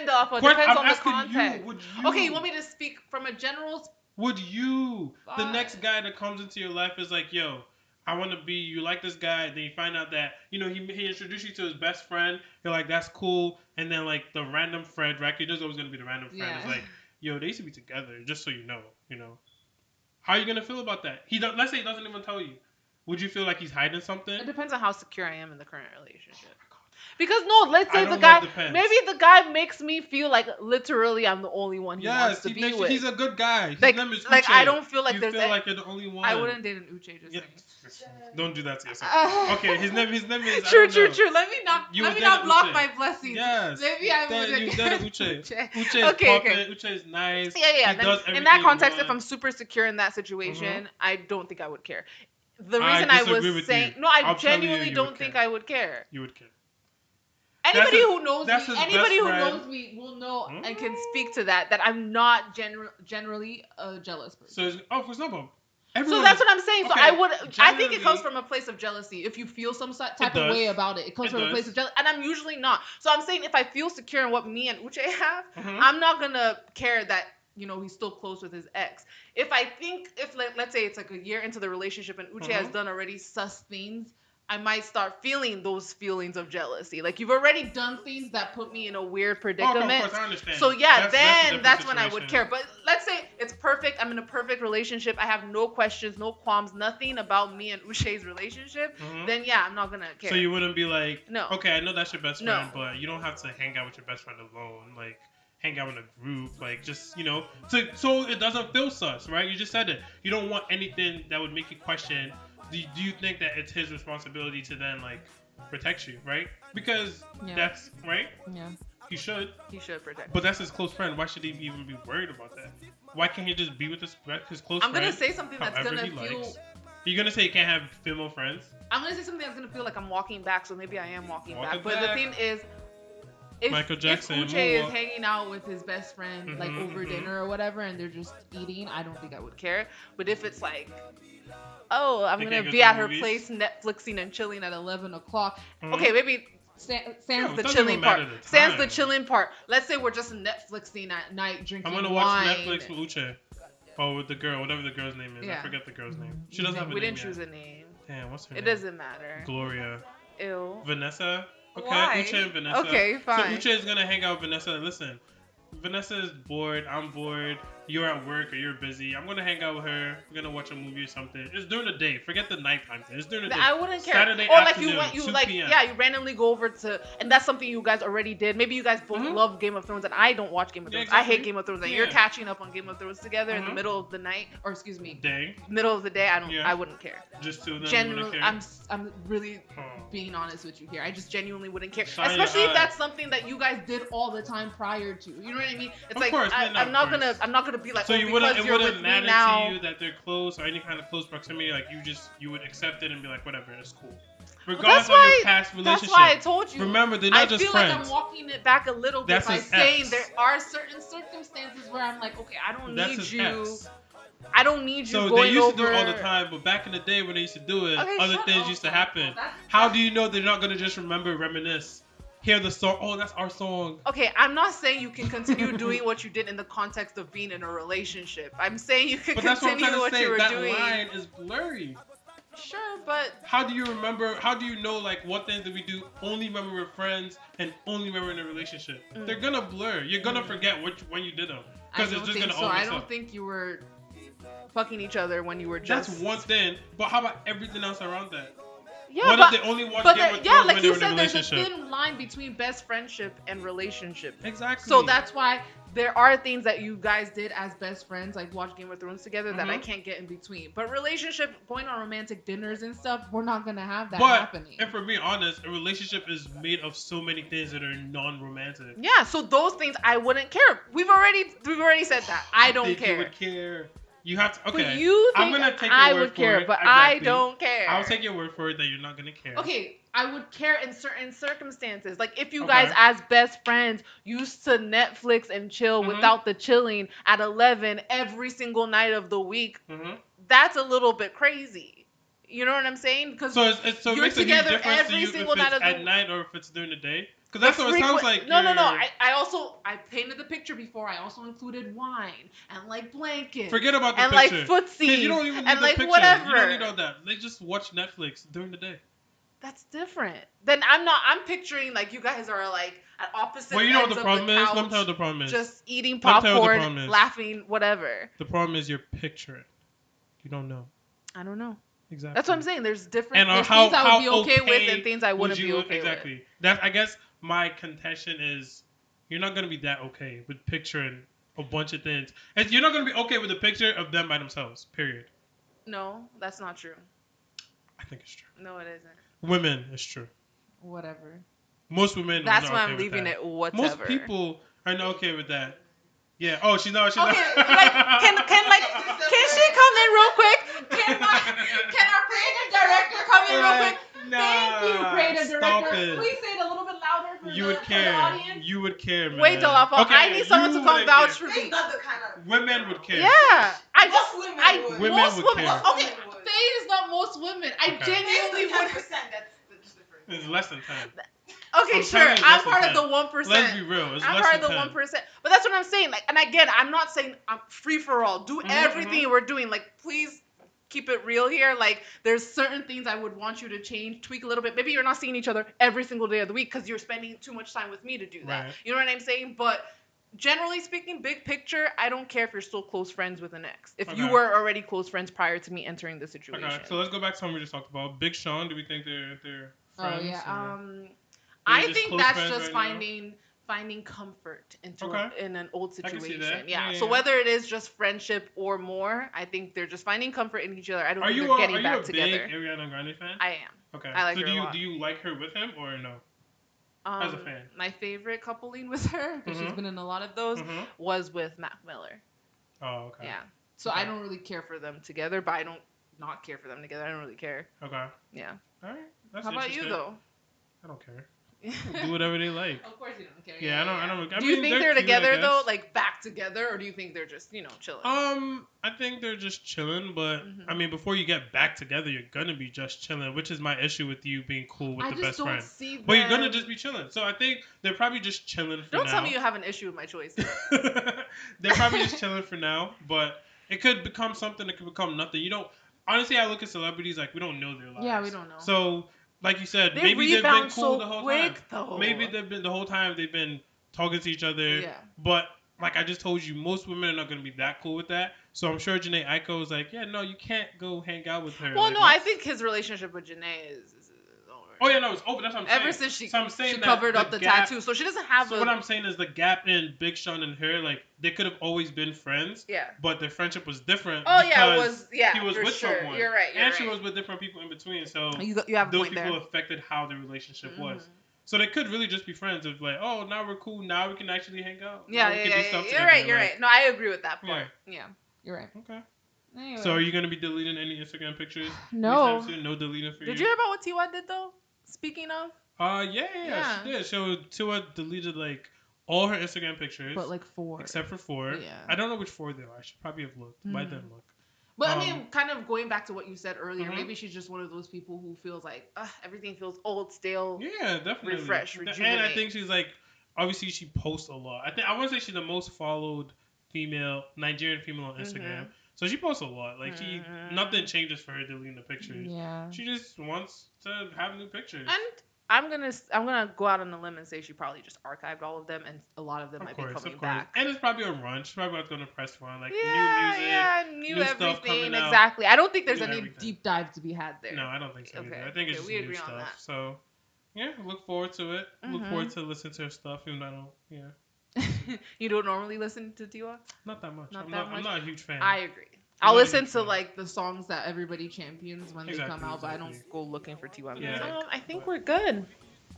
[SPEAKER 2] And off, it depends
[SPEAKER 3] I'm
[SPEAKER 2] on the context.
[SPEAKER 3] You, you?
[SPEAKER 2] Okay, you want me to speak from a general?
[SPEAKER 3] Would you? The next guy that comes into your life is like, yo, I want to be. You like this guy, and then you find out that you know he he introduced you to his best friend. You're like, that's cool. And then like the random friend, right? There's always gonna be the random friend.
[SPEAKER 4] Yeah.
[SPEAKER 3] Is like, yo, they used to be together. Just so you know, you know. How are you gonna feel about that? He. Let's say he doesn't even tell you. Would you feel like he's hiding something?
[SPEAKER 2] It depends on how secure I am in the current relationship. Because no, let's say the guy, maybe the guy makes me feel like literally I'm the only one he wants to
[SPEAKER 3] he
[SPEAKER 2] be
[SPEAKER 3] makes,
[SPEAKER 2] with.
[SPEAKER 3] he's a good guy. His
[SPEAKER 2] like,
[SPEAKER 3] name is
[SPEAKER 2] like I don't feel like
[SPEAKER 3] you
[SPEAKER 2] there's.
[SPEAKER 3] feel
[SPEAKER 2] a-
[SPEAKER 3] like you're the only one.
[SPEAKER 2] I wouldn't date an Uche just
[SPEAKER 3] Yeah. Don't do that to yourself.
[SPEAKER 2] Uh,
[SPEAKER 3] Okay, his name. His name is.
[SPEAKER 2] True, true,
[SPEAKER 3] know.
[SPEAKER 2] true. Let me not.
[SPEAKER 3] You
[SPEAKER 2] let me not block
[SPEAKER 3] Uche.
[SPEAKER 2] my blessings.
[SPEAKER 3] Yes.
[SPEAKER 2] Maybe I would.
[SPEAKER 3] you date Uche.
[SPEAKER 2] Uche.
[SPEAKER 3] Uche is
[SPEAKER 2] Okay, okay.
[SPEAKER 3] Uche is nice.
[SPEAKER 2] Yeah, yeah.
[SPEAKER 3] He does
[SPEAKER 2] in that context, if. I'm super secure in that situation,
[SPEAKER 3] Mhm.
[SPEAKER 2] I don't think I would care. The reason I, was saying no, I
[SPEAKER 3] I'll tell you
[SPEAKER 2] genuinely don't think. I would care.
[SPEAKER 3] You would care.
[SPEAKER 2] Anybody
[SPEAKER 3] his-
[SPEAKER 2] who knows me, anybody who
[SPEAKER 3] friend.
[SPEAKER 2] knows me will know
[SPEAKER 3] Hmm?
[SPEAKER 2] and can speak to that. That I'm not general, generally a jealous person.
[SPEAKER 3] So, oh, for example,
[SPEAKER 2] So that's
[SPEAKER 3] is-
[SPEAKER 2] what I'm saying. So I would, I think it comes from a place of jealousy. If you feel some type of
[SPEAKER 3] does.
[SPEAKER 2] way about it, it comes
[SPEAKER 3] It
[SPEAKER 2] from a place of jealousy, and I'm usually not. So I'm saying if I feel secure in what me and Uche have,
[SPEAKER 3] Mhm.
[SPEAKER 2] I'm not gonna care that you know he's still close with his ex. If I think if like, let's say it's like a year into the relationship and Uche has
[SPEAKER 3] Mhm.
[SPEAKER 2] done already sus things, I might start feeling those feelings of jealousy. Like you've already done things that put me in a weird
[SPEAKER 3] Oh, no,
[SPEAKER 2] predicament.
[SPEAKER 3] of course, I understand.
[SPEAKER 2] So yeah,
[SPEAKER 3] That's- that's
[SPEAKER 2] then
[SPEAKER 3] different
[SPEAKER 2] that's, when I would care. But let's say it's perfect. I'm in a perfect relationship. I have no questions, no qualms, nothing about me and Uche's relationship.
[SPEAKER 3] Mhm.
[SPEAKER 2] Then yeah, I'm not gonna care.
[SPEAKER 3] So you wouldn't be like,
[SPEAKER 2] No.
[SPEAKER 3] okay, I know that's your best
[SPEAKER 2] No.
[SPEAKER 3] friend, but you don't have to hang out with your best friend alone. Like, hang out in a group. Like, just you know, so so it doesn't feel sus, right? You just said it. You don't want anything that would make you question. Do, do you think that it's his responsibility to then like protect you, right? Because
[SPEAKER 4] Yeah.
[SPEAKER 3] that's right.
[SPEAKER 4] Yeah.
[SPEAKER 3] He should.
[SPEAKER 2] He should protect.
[SPEAKER 3] But that's his close friend. Why should he even be worried about that? Why can't he just be with his his close friend?
[SPEAKER 2] I'm
[SPEAKER 3] friend?
[SPEAKER 2] gonna say something that's
[SPEAKER 3] however
[SPEAKER 2] gonna
[SPEAKER 3] he
[SPEAKER 2] feel.
[SPEAKER 3] likes. You gonna say he can't have female friends?
[SPEAKER 2] I'm gonna say something that's gonna feel like I'm walking back, so maybe I am walking
[SPEAKER 3] Walk
[SPEAKER 2] back.
[SPEAKER 3] it
[SPEAKER 2] But the thing is, if,
[SPEAKER 3] Michael Jackson,
[SPEAKER 2] if Uche is hanging out with his best friend like
[SPEAKER 3] Mhm,
[SPEAKER 2] over
[SPEAKER 3] mhm.
[SPEAKER 2] dinner or whatever, and they're just eating, I don't think I would care. But if it's like, oh, I'm gonna
[SPEAKER 3] go
[SPEAKER 2] be at her
[SPEAKER 3] movies?
[SPEAKER 2] place Netflixing and chilling at 11 o'clock.
[SPEAKER 3] Mhm.
[SPEAKER 2] Okay, maybe. sa-
[SPEAKER 3] Yeah,
[SPEAKER 2] Sans
[SPEAKER 3] it
[SPEAKER 2] the chilling part.
[SPEAKER 3] the
[SPEAKER 2] Sans the chilling part. Let's say we're just Netflixing at night, drinking
[SPEAKER 3] I'm gonna watch. Netflix with Uche. Oh, with the girl, whatever the girl's name is. I forget the girl's name. She doesn't have a
[SPEAKER 2] we
[SPEAKER 3] name
[SPEAKER 2] didn't choose a name.
[SPEAKER 3] Damn, what's her
[SPEAKER 2] It
[SPEAKER 3] name?
[SPEAKER 2] It doesn't matter.
[SPEAKER 3] Gloria.
[SPEAKER 2] Ew.
[SPEAKER 3] Vanessa. Okay,
[SPEAKER 2] Why?
[SPEAKER 3] Uche and Vanessa.
[SPEAKER 2] Okay, fine.
[SPEAKER 3] So Uche is gonna hang out with Vanessa. Listen, Vanessa is bored. I'm bored. You're at work or you're busy. I'm gonna hang out with her. We're gonna watch a movie or something. It's during the day. Forget the nighttime thing. It's during the day.
[SPEAKER 2] I wouldn't care.
[SPEAKER 3] Saturday
[SPEAKER 2] or like
[SPEAKER 3] afternoon,
[SPEAKER 2] you went, you
[SPEAKER 3] 2
[SPEAKER 2] like,
[SPEAKER 3] p.m.
[SPEAKER 2] yeah, you randomly go over to, and that's something you guys already did. Maybe you guys both
[SPEAKER 3] Mhm.
[SPEAKER 2] love Game of Thrones, and I don't watch Game of
[SPEAKER 3] Yeah,
[SPEAKER 2] Thrones. I hate. Game of Thrones, and you're catching up on Game of Thrones together in the
[SPEAKER 3] Mhm.
[SPEAKER 2] middle of the night, or excuse me,
[SPEAKER 3] Day,
[SPEAKER 2] middle of the day. I don't,
[SPEAKER 3] Yeah.
[SPEAKER 2] I wouldn't care.
[SPEAKER 3] just them.
[SPEAKER 2] Genuinely,
[SPEAKER 3] care?
[SPEAKER 2] I'm, I'm really
[SPEAKER 3] Oh.
[SPEAKER 2] being honest with you here. I just genuinely wouldn't care,
[SPEAKER 3] Shine
[SPEAKER 2] especially if
[SPEAKER 3] eye.
[SPEAKER 2] that's something that you guys did all the time prior to. You know what I mean? It's
[SPEAKER 3] Of
[SPEAKER 2] like
[SPEAKER 3] course,
[SPEAKER 2] I, I'm not gonna, I'm not gonna be like,
[SPEAKER 3] So
[SPEAKER 2] oh,
[SPEAKER 3] you wouldn't, it wouldn't matter to you that they're close or any kind of close proximity. Like you just, you would accept it and be like, whatever, it's cool.
[SPEAKER 2] Well,
[SPEAKER 3] Regardless
[SPEAKER 2] that's
[SPEAKER 3] of your
[SPEAKER 2] past
[SPEAKER 3] past
[SPEAKER 2] That's why I told you.
[SPEAKER 3] Remember, they're
[SPEAKER 2] I
[SPEAKER 3] not just
[SPEAKER 2] feel
[SPEAKER 3] friends.
[SPEAKER 2] like I'm walking it back a little bit
[SPEAKER 3] That's
[SPEAKER 2] by saying
[SPEAKER 3] ex.
[SPEAKER 2] there are certain circumstances where I'm like, okay, I don't
[SPEAKER 3] That's
[SPEAKER 2] need you.
[SPEAKER 3] ex.
[SPEAKER 2] I don't need you
[SPEAKER 3] So they used
[SPEAKER 2] over.
[SPEAKER 3] to do it all the time, but back in the day when they used to do it,
[SPEAKER 2] Okay,
[SPEAKER 3] other things
[SPEAKER 2] up,
[SPEAKER 3] used to happen.
[SPEAKER 2] That's-
[SPEAKER 3] How do you know they're not gonna just remember, reminisce, hear the song? Oh, that's our song.
[SPEAKER 2] Okay, I'm not saying you can continue doing what you did in the context of being in a relationship. I'm saying you can
[SPEAKER 3] But that's what I'm
[SPEAKER 2] continue
[SPEAKER 3] trying
[SPEAKER 2] what
[SPEAKER 3] to say.
[SPEAKER 2] you were
[SPEAKER 3] That
[SPEAKER 2] doing.
[SPEAKER 3] line is blurry.
[SPEAKER 2] Sure, but
[SPEAKER 3] How do you remember? How do you know like what things did we do? Only when we were friends and only when we we're in a relationship.
[SPEAKER 2] Mm.
[SPEAKER 3] They're gonna blur. You're gonna forget which when you did them because it's just gonna
[SPEAKER 2] so. I don't think you were fucking each other when you were just.
[SPEAKER 3] That's one thing. But how about everything else around that?
[SPEAKER 2] Yeah,
[SPEAKER 3] what
[SPEAKER 2] but,
[SPEAKER 3] if they only watch
[SPEAKER 2] but
[SPEAKER 3] Game of
[SPEAKER 2] yeah,
[SPEAKER 3] Thrones
[SPEAKER 2] like you said, there's a thin line between best friendship and relationship.
[SPEAKER 3] Exactly.
[SPEAKER 2] So that's why there are things that you guys did as best friends, like watch Game of Thrones together, that I
[SPEAKER 3] Mhm.
[SPEAKER 2] can't get in between. But relationship, going on romantic dinners and stuff, we're not gonna have that
[SPEAKER 3] But
[SPEAKER 2] happening.
[SPEAKER 3] if we're being honest, a relationship is made of so many things that are non-romantic.
[SPEAKER 2] yeah, so those things I wouldn't care. We've already we've already said that. I don't
[SPEAKER 3] think
[SPEAKER 2] care.
[SPEAKER 3] You would care. You have to. Okay.
[SPEAKER 2] But you think
[SPEAKER 3] I'm gonna take your
[SPEAKER 2] I
[SPEAKER 3] word
[SPEAKER 2] would
[SPEAKER 3] for
[SPEAKER 2] care,
[SPEAKER 3] it.
[SPEAKER 2] but I don't care.
[SPEAKER 3] I'll take your word for it that you're not gonna care.
[SPEAKER 2] Okay, I would care in certain circumstances. Like if you
[SPEAKER 3] Okay.
[SPEAKER 2] guys, as best friends, used to Netflix and chill
[SPEAKER 3] Mhm.
[SPEAKER 2] without the chilling at 11 every single night of the week,
[SPEAKER 3] hmm
[SPEAKER 2] that's a little bit crazy. You know what I'm saying? Because
[SPEAKER 3] So it's, it's so it
[SPEAKER 2] You're
[SPEAKER 3] makes a huge
[SPEAKER 2] together
[SPEAKER 3] difference to
[SPEAKER 2] every
[SPEAKER 3] you
[SPEAKER 2] single
[SPEAKER 3] if it's
[SPEAKER 2] night of the-
[SPEAKER 3] at night or if it's during the day. Because that's what it sounds like.
[SPEAKER 2] No, no, no. I, I also I painted the picture before. I also included wine and like blankets
[SPEAKER 3] Forget about the
[SPEAKER 2] and like footsie
[SPEAKER 3] you don't even need
[SPEAKER 2] and
[SPEAKER 3] the
[SPEAKER 2] like
[SPEAKER 3] picture.
[SPEAKER 2] whatever.
[SPEAKER 3] You don't need all that. They just watch Netflix during the day.
[SPEAKER 2] That's different. Then I'm not. I'm picturing like you guys are like at opposite.
[SPEAKER 3] Well, you know what the problem is. Let me tell you the problem is.
[SPEAKER 2] Just eating
[SPEAKER 3] Let me tell you what the
[SPEAKER 2] popcorn, laughing, whatever.
[SPEAKER 3] the problem is you're picturing. You don't know
[SPEAKER 2] I don't know.
[SPEAKER 3] exactly.
[SPEAKER 2] That's what I'm saying. There's different
[SPEAKER 3] And uh,
[SPEAKER 2] there's
[SPEAKER 3] how
[SPEAKER 2] things I would be okay, with and things I
[SPEAKER 3] would
[SPEAKER 2] wouldn't
[SPEAKER 3] you
[SPEAKER 2] be okay with.
[SPEAKER 3] exactly.
[SPEAKER 2] with.
[SPEAKER 3] That's I guess my contention is you're not gonna be that okay with picturing a bunch of things. And you're not gonna be okay with a picture of them by themselves. Period.
[SPEAKER 2] No, that's not true.
[SPEAKER 3] I think it's true.
[SPEAKER 2] No, it isn't.
[SPEAKER 3] Women, it's true.
[SPEAKER 2] Whatever.
[SPEAKER 3] Most women.
[SPEAKER 2] That's
[SPEAKER 3] are
[SPEAKER 2] why
[SPEAKER 3] okay
[SPEAKER 2] I'm leaving
[SPEAKER 3] that.
[SPEAKER 2] it whatever.
[SPEAKER 3] Most people are not okay with that. Yeah. Oh, she's not. She's
[SPEAKER 2] Okay,
[SPEAKER 3] not.
[SPEAKER 2] like can can like can she come in real quick? Can my can our creative director come in real quick? Thank you,
[SPEAKER 3] Nah,
[SPEAKER 2] creative
[SPEAKER 3] stop
[SPEAKER 2] director.
[SPEAKER 3] it.
[SPEAKER 2] Please say it a little bit louder for
[SPEAKER 3] You
[SPEAKER 2] the,
[SPEAKER 3] would care. You would care, man.
[SPEAKER 2] Wait, Jalapa.
[SPEAKER 3] Okay,
[SPEAKER 2] I need someone to come
[SPEAKER 3] wouldn't
[SPEAKER 2] vouch
[SPEAKER 3] care.
[SPEAKER 2] for
[SPEAKER 5] Faye's
[SPEAKER 2] me.
[SPEAKER 5] not the kind of
[SPEAKER 3] Women would care.
[SPEAKER 2] Yeah, I just
[SPEAKER 5] Most women
[SPEAKER 2] I
[SPEAKER 5] would.
[SPEAKER 3] Women
[SPEAKER 2] most
[SPEAKER 3] would
[SPEAKER 2] women.
[SPEAKER 3] care.
[SPEAKER 2] Okay, Faye is not most women. I
[SPEAKER 3] Okay.
[SPEAKER 2] genuinely
[SPEAKER 5] Faye's the
[SPEAKER 2] would.
[SPEAKER 5] 10%. That's that's different.
[SPEAKER 3] It's less than ten.
[SPEAKER 2] Okay,
[SPEAKER 3] I'm
[SPEAKER 2] sure.
[SPEAKER 3] telling you,
[SPEAKER 2] I'm
[SPEAKER 3] less than
[SPEAKER 2] part of
[SPEAKER 3] 10.
[SPEAKER 2] the one
[SPEAKER 3] Let's
[SPEAKER 2] percent.
[SPEAKER 3] be real. It's
[SPEAKER 2] I'm
[SPEAKER 3] less
[SPEAKER 2] part of
[SPEAKER 3] than
[SPEAKER 2] the
[SPEAKER 3] 10.
[SPEAKER 2] one percent. But that's what I'm saying. Like, and again, I'm not saying I'm free for all. Do
[SPEAKER 3] Mhm,
[SPEAKER 2] everything
[SPEAKER 3] mhm.
[SPEAKER 2] we're doing. Like, please keep it real here. Like, there's certain things I would want you to change, tweak a little bit. Maybe you're not seeing each other every single day of the week because you're spending too much time with me to do that.
[SPEAKER 3] Right.
[SPEAKER 2] You know what I'm saying? But generally speaking, big picture, I don't care if you're still close friends with an ex. If you were already close friends prior to me entering the situation.
[SPEAKER 3] Okay, so let's go back to something we just talked about. Big Sean, do we think they're they're friends?
[SPEAKER 2] Oh yeah. Um, I think that's just
[SPEAKER 3] right now?
[SPEAKER 2] Finding comfort into
[SPEAKER 3] Okay.
[SPEAKER 2] in an old
[SPEAKER 3] I can see
[SPEAKER 2] situation. Yeah.
[SPEAKER 3] Yeah, yeah,
[SPEAKER 2] So whether it is just friendship or more, I think they're just finding comfort in each other. I don't
[SPEAKER 3] Are
[SPEAKER 2] think they're
[SPEAKER 3] a,
[SPEAKER 2] getting
[SPEAKER 3] are you a
[SPEAKER 2] together.
[SPEAKER 3] big Ariana Grande fan?
[SPEAKER 2] I am.
[SPEAKER 3] okay.
[SPEAKER 2] I like
[SPEAKER 3] so
[SPEAKER 2] her
[SPEAKER 3] do
[SPEAKER 2] a
[SPEAKER 3] you
[SPEAKER 2] lot.
[SPEAKER 3] do you like her with him or no?
[SPEAKER 2] Um,
[SPEAKER 3] As a fan.
[SPEAKER 2] my favorite coupling with her because she's
[SPEAKER 3] Mhm.
[SPEAKER 2] been in a lot of those
[SPEAKER 3] Mhm.
[SPEAKER 2] was with Mac Miller.
[SPEAKER 3] Oh, okay.
[SPEAKER 2] Yeah. So I don't really care for them together, but I don't not care for them together. I don't really care.
[SPEAKER 3] Okay.
[SPEAKER 2] Yeah.
[SPEAKER 3] All right. That's
[SPEAKER 2] How about you though?
[SPEAKER 3] I don't care. Do whatever they like.
[SPEAKER 2] Of course you don't care.
[SPEAKER 3] Yeah, I don't. I don't. I
[SPEAKER 2] do
[SPEAKER 3] mean,
[SPEAKER 2] you think they're,
[SPEAKER 3] cute, I
[SPEAKER 2] together though, like back together, or do you think they're just you know chilling?
[SPEAKER 3] Um, I think they're just chilling, but
[SPEAKER 2] Mhm.
[SPEAKER 3] I mean, before you get back together, you're gonna be just chilling, which is my issue with you being cool with
[SPEAKER 2] I
[SPEAKER 3] the
[SPEAKER 2] just
[SPEAKER 3] best
[SPEAKER 2] don't
[SPEAKER 3] friend.
[SPEAKER 2] see them.
[SPEAKER 3] But you're gonna just be chilling, so I think they're probably just chilling for
[SPEAKER 2] Don't
[SPEAKER 3] now.
[SPEAKER 2] tell me you have an issue with my choice.
[SPEAKER 3] they're probably just chilling for now, but it could become something. It could become nothing. You don't. Honestly, I look at celebrities like we don't know their lives.
[SPEAKER 2] Yeah, we don't know.
[SPEAKER 3] So, like you said,
[SPEAKER 2] they
[SPEAKER 3] maybe they've been cool
[SPEAKER 2] so
[SPEAKER 3] the whole
[SPEAKER 2] quick
[SPEAKER 3] time.
[SPEAKER 2] though.
[SPEAKER 3] Maybe they've been the whole time they've been talking to each other.
[SPEAKER 2] Yeah.
[SPEAKER 3] But like I just told you, most women are not gonna be that cool with that. So I'm sure Jhené Aiko was like, yeah, no, you can't go hang out with her.
[SPEAKER 2] Well,
[SPEAKER 3] Like,
[SPEAKER 2] no, I think his relationship with Jhené is, is, is.
[SPEAKER 3] Oh yeah, no, it's over. That's what I'm saying.
[SPEAKER 2] Ever since she,
[SPEAKER 3] So I'm saying
[SPEAKER 2] she
[SPEAKER 3] that
[SPEAKER 2] covered
[SPEAKER 3] the
[SPEAKER 2] up the
[SPEAKER 3] gap-
[SPEAKER 2] tattoo, so she doesn't have
[SPEAKER 3] So
[SPEAKER 2] a.
[SPEAKER 3] what I'm saying is the gap in Big Sean and her, like they could have always been friends,
[SPEAKER 2] yeah.
[SPEAKER 3] but their friendship was different.
[SPEAKER 2] Oh yeah, it was yeah
[SPEAKER 3] he was
[SPEAKER 2] for
[SPEAKER 3] with
[SPEAKER 2] sure.
[SPEAKER 3] someone.
[SPEAKER 2] You're right. You're
[SPEAKER 3] and
[SPEAKER 2] right.
[SPEAKER 3] she was with different people in between. So
[SPEAKER 2] You, you have a
[SPEAKER 3] those
[SPEAKER 2] point
[SPEAKER 3] people
[SPEAKER 2] there.
[SPEAKER 3] affected how the relationship was.
[SPEAKER 2] Mhm.
[SPEAKER 3] So they could really just be friends of like, oh, now we're cool. Now we can actually hang out.
[SPEAKER 2] Yeah,
[SPEAKER 3] Now
[SPEAKER 2] yeah, yeah. yeah. You're
[SPEAKER 3] together,
[SPEAKER 2] right. You're
[SPEAKER 3] like-
[SPEAKER 2] right. No, I agree with that part. Yeah. You're right.
[SPEAKER 3] Okay.
[SPEAKER 2] Anyway.
[SPEAKER 3] So are you gonna be deleting any Instagram pictures?
[SPEAKER 2] No.
[SPEAKER 3] No deleting for
[SPEAKER 2] Did
[SPEAKER 3] you.
[SPEAKER 2] Did you hear about what Tiwa did though? Speaking of,
[SPEAKER 3] Uh, yeah, yeah, yeah, she did. So Tiwa deleted like all her Instagram pictures,
[SPEAKER 2] but like four.
[SPEAKER 3] except for four.
[SPEAKER 2] Yeah.
[SPEAKER 3] I don't know which four they are. I should probably have looked. But I didn't look.
[SPEAKER 2] But I
[SPEAKER 3] Um,
[SPEAKER 2] mean, kind of going back to what you said earlier,
[SPEAKER 3] Mhm.
[SPEAKER 2] maybe she's just one of those people who feels like Ugh, everything feels old, stale.
[SPEAKER 3] Yeah, definitely.
[SPEAKER 2] Refresh,
[SPEAKER 3] And I think she's like, obviously she posts a lot. I think I want to say she's the most followed female Nigerian female on Instagram.
[SPEAKER 2] Mhm.
[SPEAKER 3] So she posts a lot. Like she,
[SPEAKER 2] Mhm.
[SPEAKER 3] nothing changes for her deleting the pictures.
[SPEAKER 2] Yeah.
[SPEAKER 3] She just wants to have new pictures.
[SPEAKER 2] And I'm gonna I'm gonna go out on a limb and say she probably just archived all of them, and a lot of them
[SPEAKER 3] of
[SPEAKER 2] might
[SPEAKER 3] course,
[SPEAKER 2] be coming
[SPEAKER 3] of course.
[SPEAKER 2] back.
[SPEAKER 3] And it's probably a run. She's probably going to press run, like
[SPEAKER 2] yeah,
[SPEAKER 3] new music.
[SPEAKER 2] yeah, new,
[SPEAKER 3] new stuff
[SPEAKER 2] everything
[SPEAKER 3] coming out.
[SPEAKER 2] exactly. I don't think there's
[SPEAKER 3] New
[SPEAKER 2] any
[SPEAKER 3] everything.
[SPEAKER 2] deep dive to be had there.
[SPEAKER 3] No, I don't think so. either.
[SPEAKER 2] Okay,
[SPEAKER 3] I think it's
[SPEAKER 2] okay,
[SPEAKER 3] just
[SPEAKER 2] we
[SPEAKER 3] new
[SPEAKER 2] agree on
[SPEAKER 3] stuff.
[SPEAKER 2] that.
[SPEAKER 3] So, yeah, look forward to it. Look
[SPEAKER 2] Mhm.
[SPEAKER 3] forward to listen to her stuff, even though I don't, yeah,
[SPEAKER 2] you don't normally listen to Tiwa?
[SPEAKER 3] not that much.
[SPEAKER 2] Not
[SPEAKER 3] I'm
[SPEAKER 2] that
[SPEAKER 3] not.
[SPEAKER 2] much?
[SPEAKER 3] I'm not a huge fan.
[SPEAKER 2] I agree.
[SPEAKER 3] I'm
[SPEAKER 2] I'll
[SPEAKER 3] not
[SPEAKER 2] listen to
[SPEAKER 3] fan.
[SPEAKER 2] like the songs that everybody champions when they come out, but I don't go looking for Tiwa
[SPEAKER 3] Yeah.
[SPEAKER 2] music. Um, I think we're good.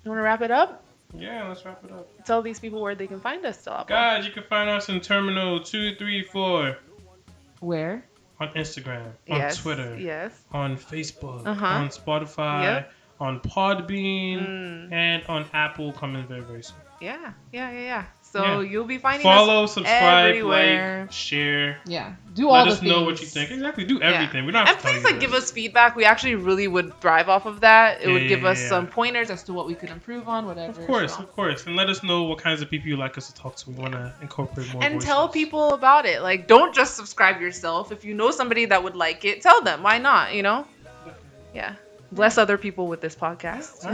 [SPEAKER 2] You want to wrap it up?
[SPEAKER 3] yeah, let's wrap it up.
[SPEAKER 2] Tell these people where they can find us still.
[SPEAKER 3] Guys, you can find us in Terminal Two Three Four
[SPEAKER 2] Where?
[SPEAKER 3] on Instagram, on
[SPEAKER 2] yes.
[SPEAKER 3] Twitter,
[SPEAKER 2] Yes.
[SPEAKER 3] on Facebook,
[SPEAKER 2] Uh-huh.
[SPEAKER 3] on Spotify,
[SPEAKER 2] Yep.
[SPEAKER 3] on Podbean,
[SPEAKER 2] Mm,
[SPEAKER 3] and on Apple coming very very soon.
[SPEAKER 2] yeah. Yeah. Yeah. Yeah. So
[SPEAKER 3] Yeah.
[SPEAKER 2] you'll be finding us.
[SPEAKER 3] Follow, subscribe,
[SPEAKER 2] everywhere.
[SPEAKER 3] like, share.
[SPEAKER 2] Yeah. Do
[SPEAKER 3] Let
[SPEAKER 2] all the things.
[SPEAKER 3] Let us know what you think. Exactly. Do everything. We don't have
[SPEAKER 2] And
[SPEAKER 3] to
[SPEAKER 2] please like give us feedback. We actually really would thrive off of that. It
[SPEAKER 3] Yeah,
[SPEAKER 2] would
[SPEAKER 3] yeah,
[SPEAKER 2] give us
[SPEAKER 3] yeah,
[SPEAKER 2] some pointers as to what we could improve on, whatever.
[SPEAKER 3] Of course,
[SPEAKER 2] so.
[SPEAKER 3] of course, and let us know what kinds of people you like us to talk to. We want to incorporate more.
[SPEAKER 2] And tell people about it. Like, don't just subscribe yourself. If you know somebody that would like it, tell them. Why not? You know? Yeah. Bless other people with this podcast.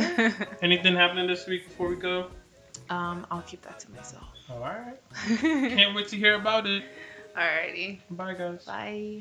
[SPEAKER 3] Anything happening this week before we go?
[SPEAKER 2] Um, I'll keep that to myself.
[SPEAKER 3] All right. Can't wait to hear about it.
[SPEAKER 2] Alrighty.
[SPEAKER 3] Bye, guys.
[SPEAKER 2] Bye.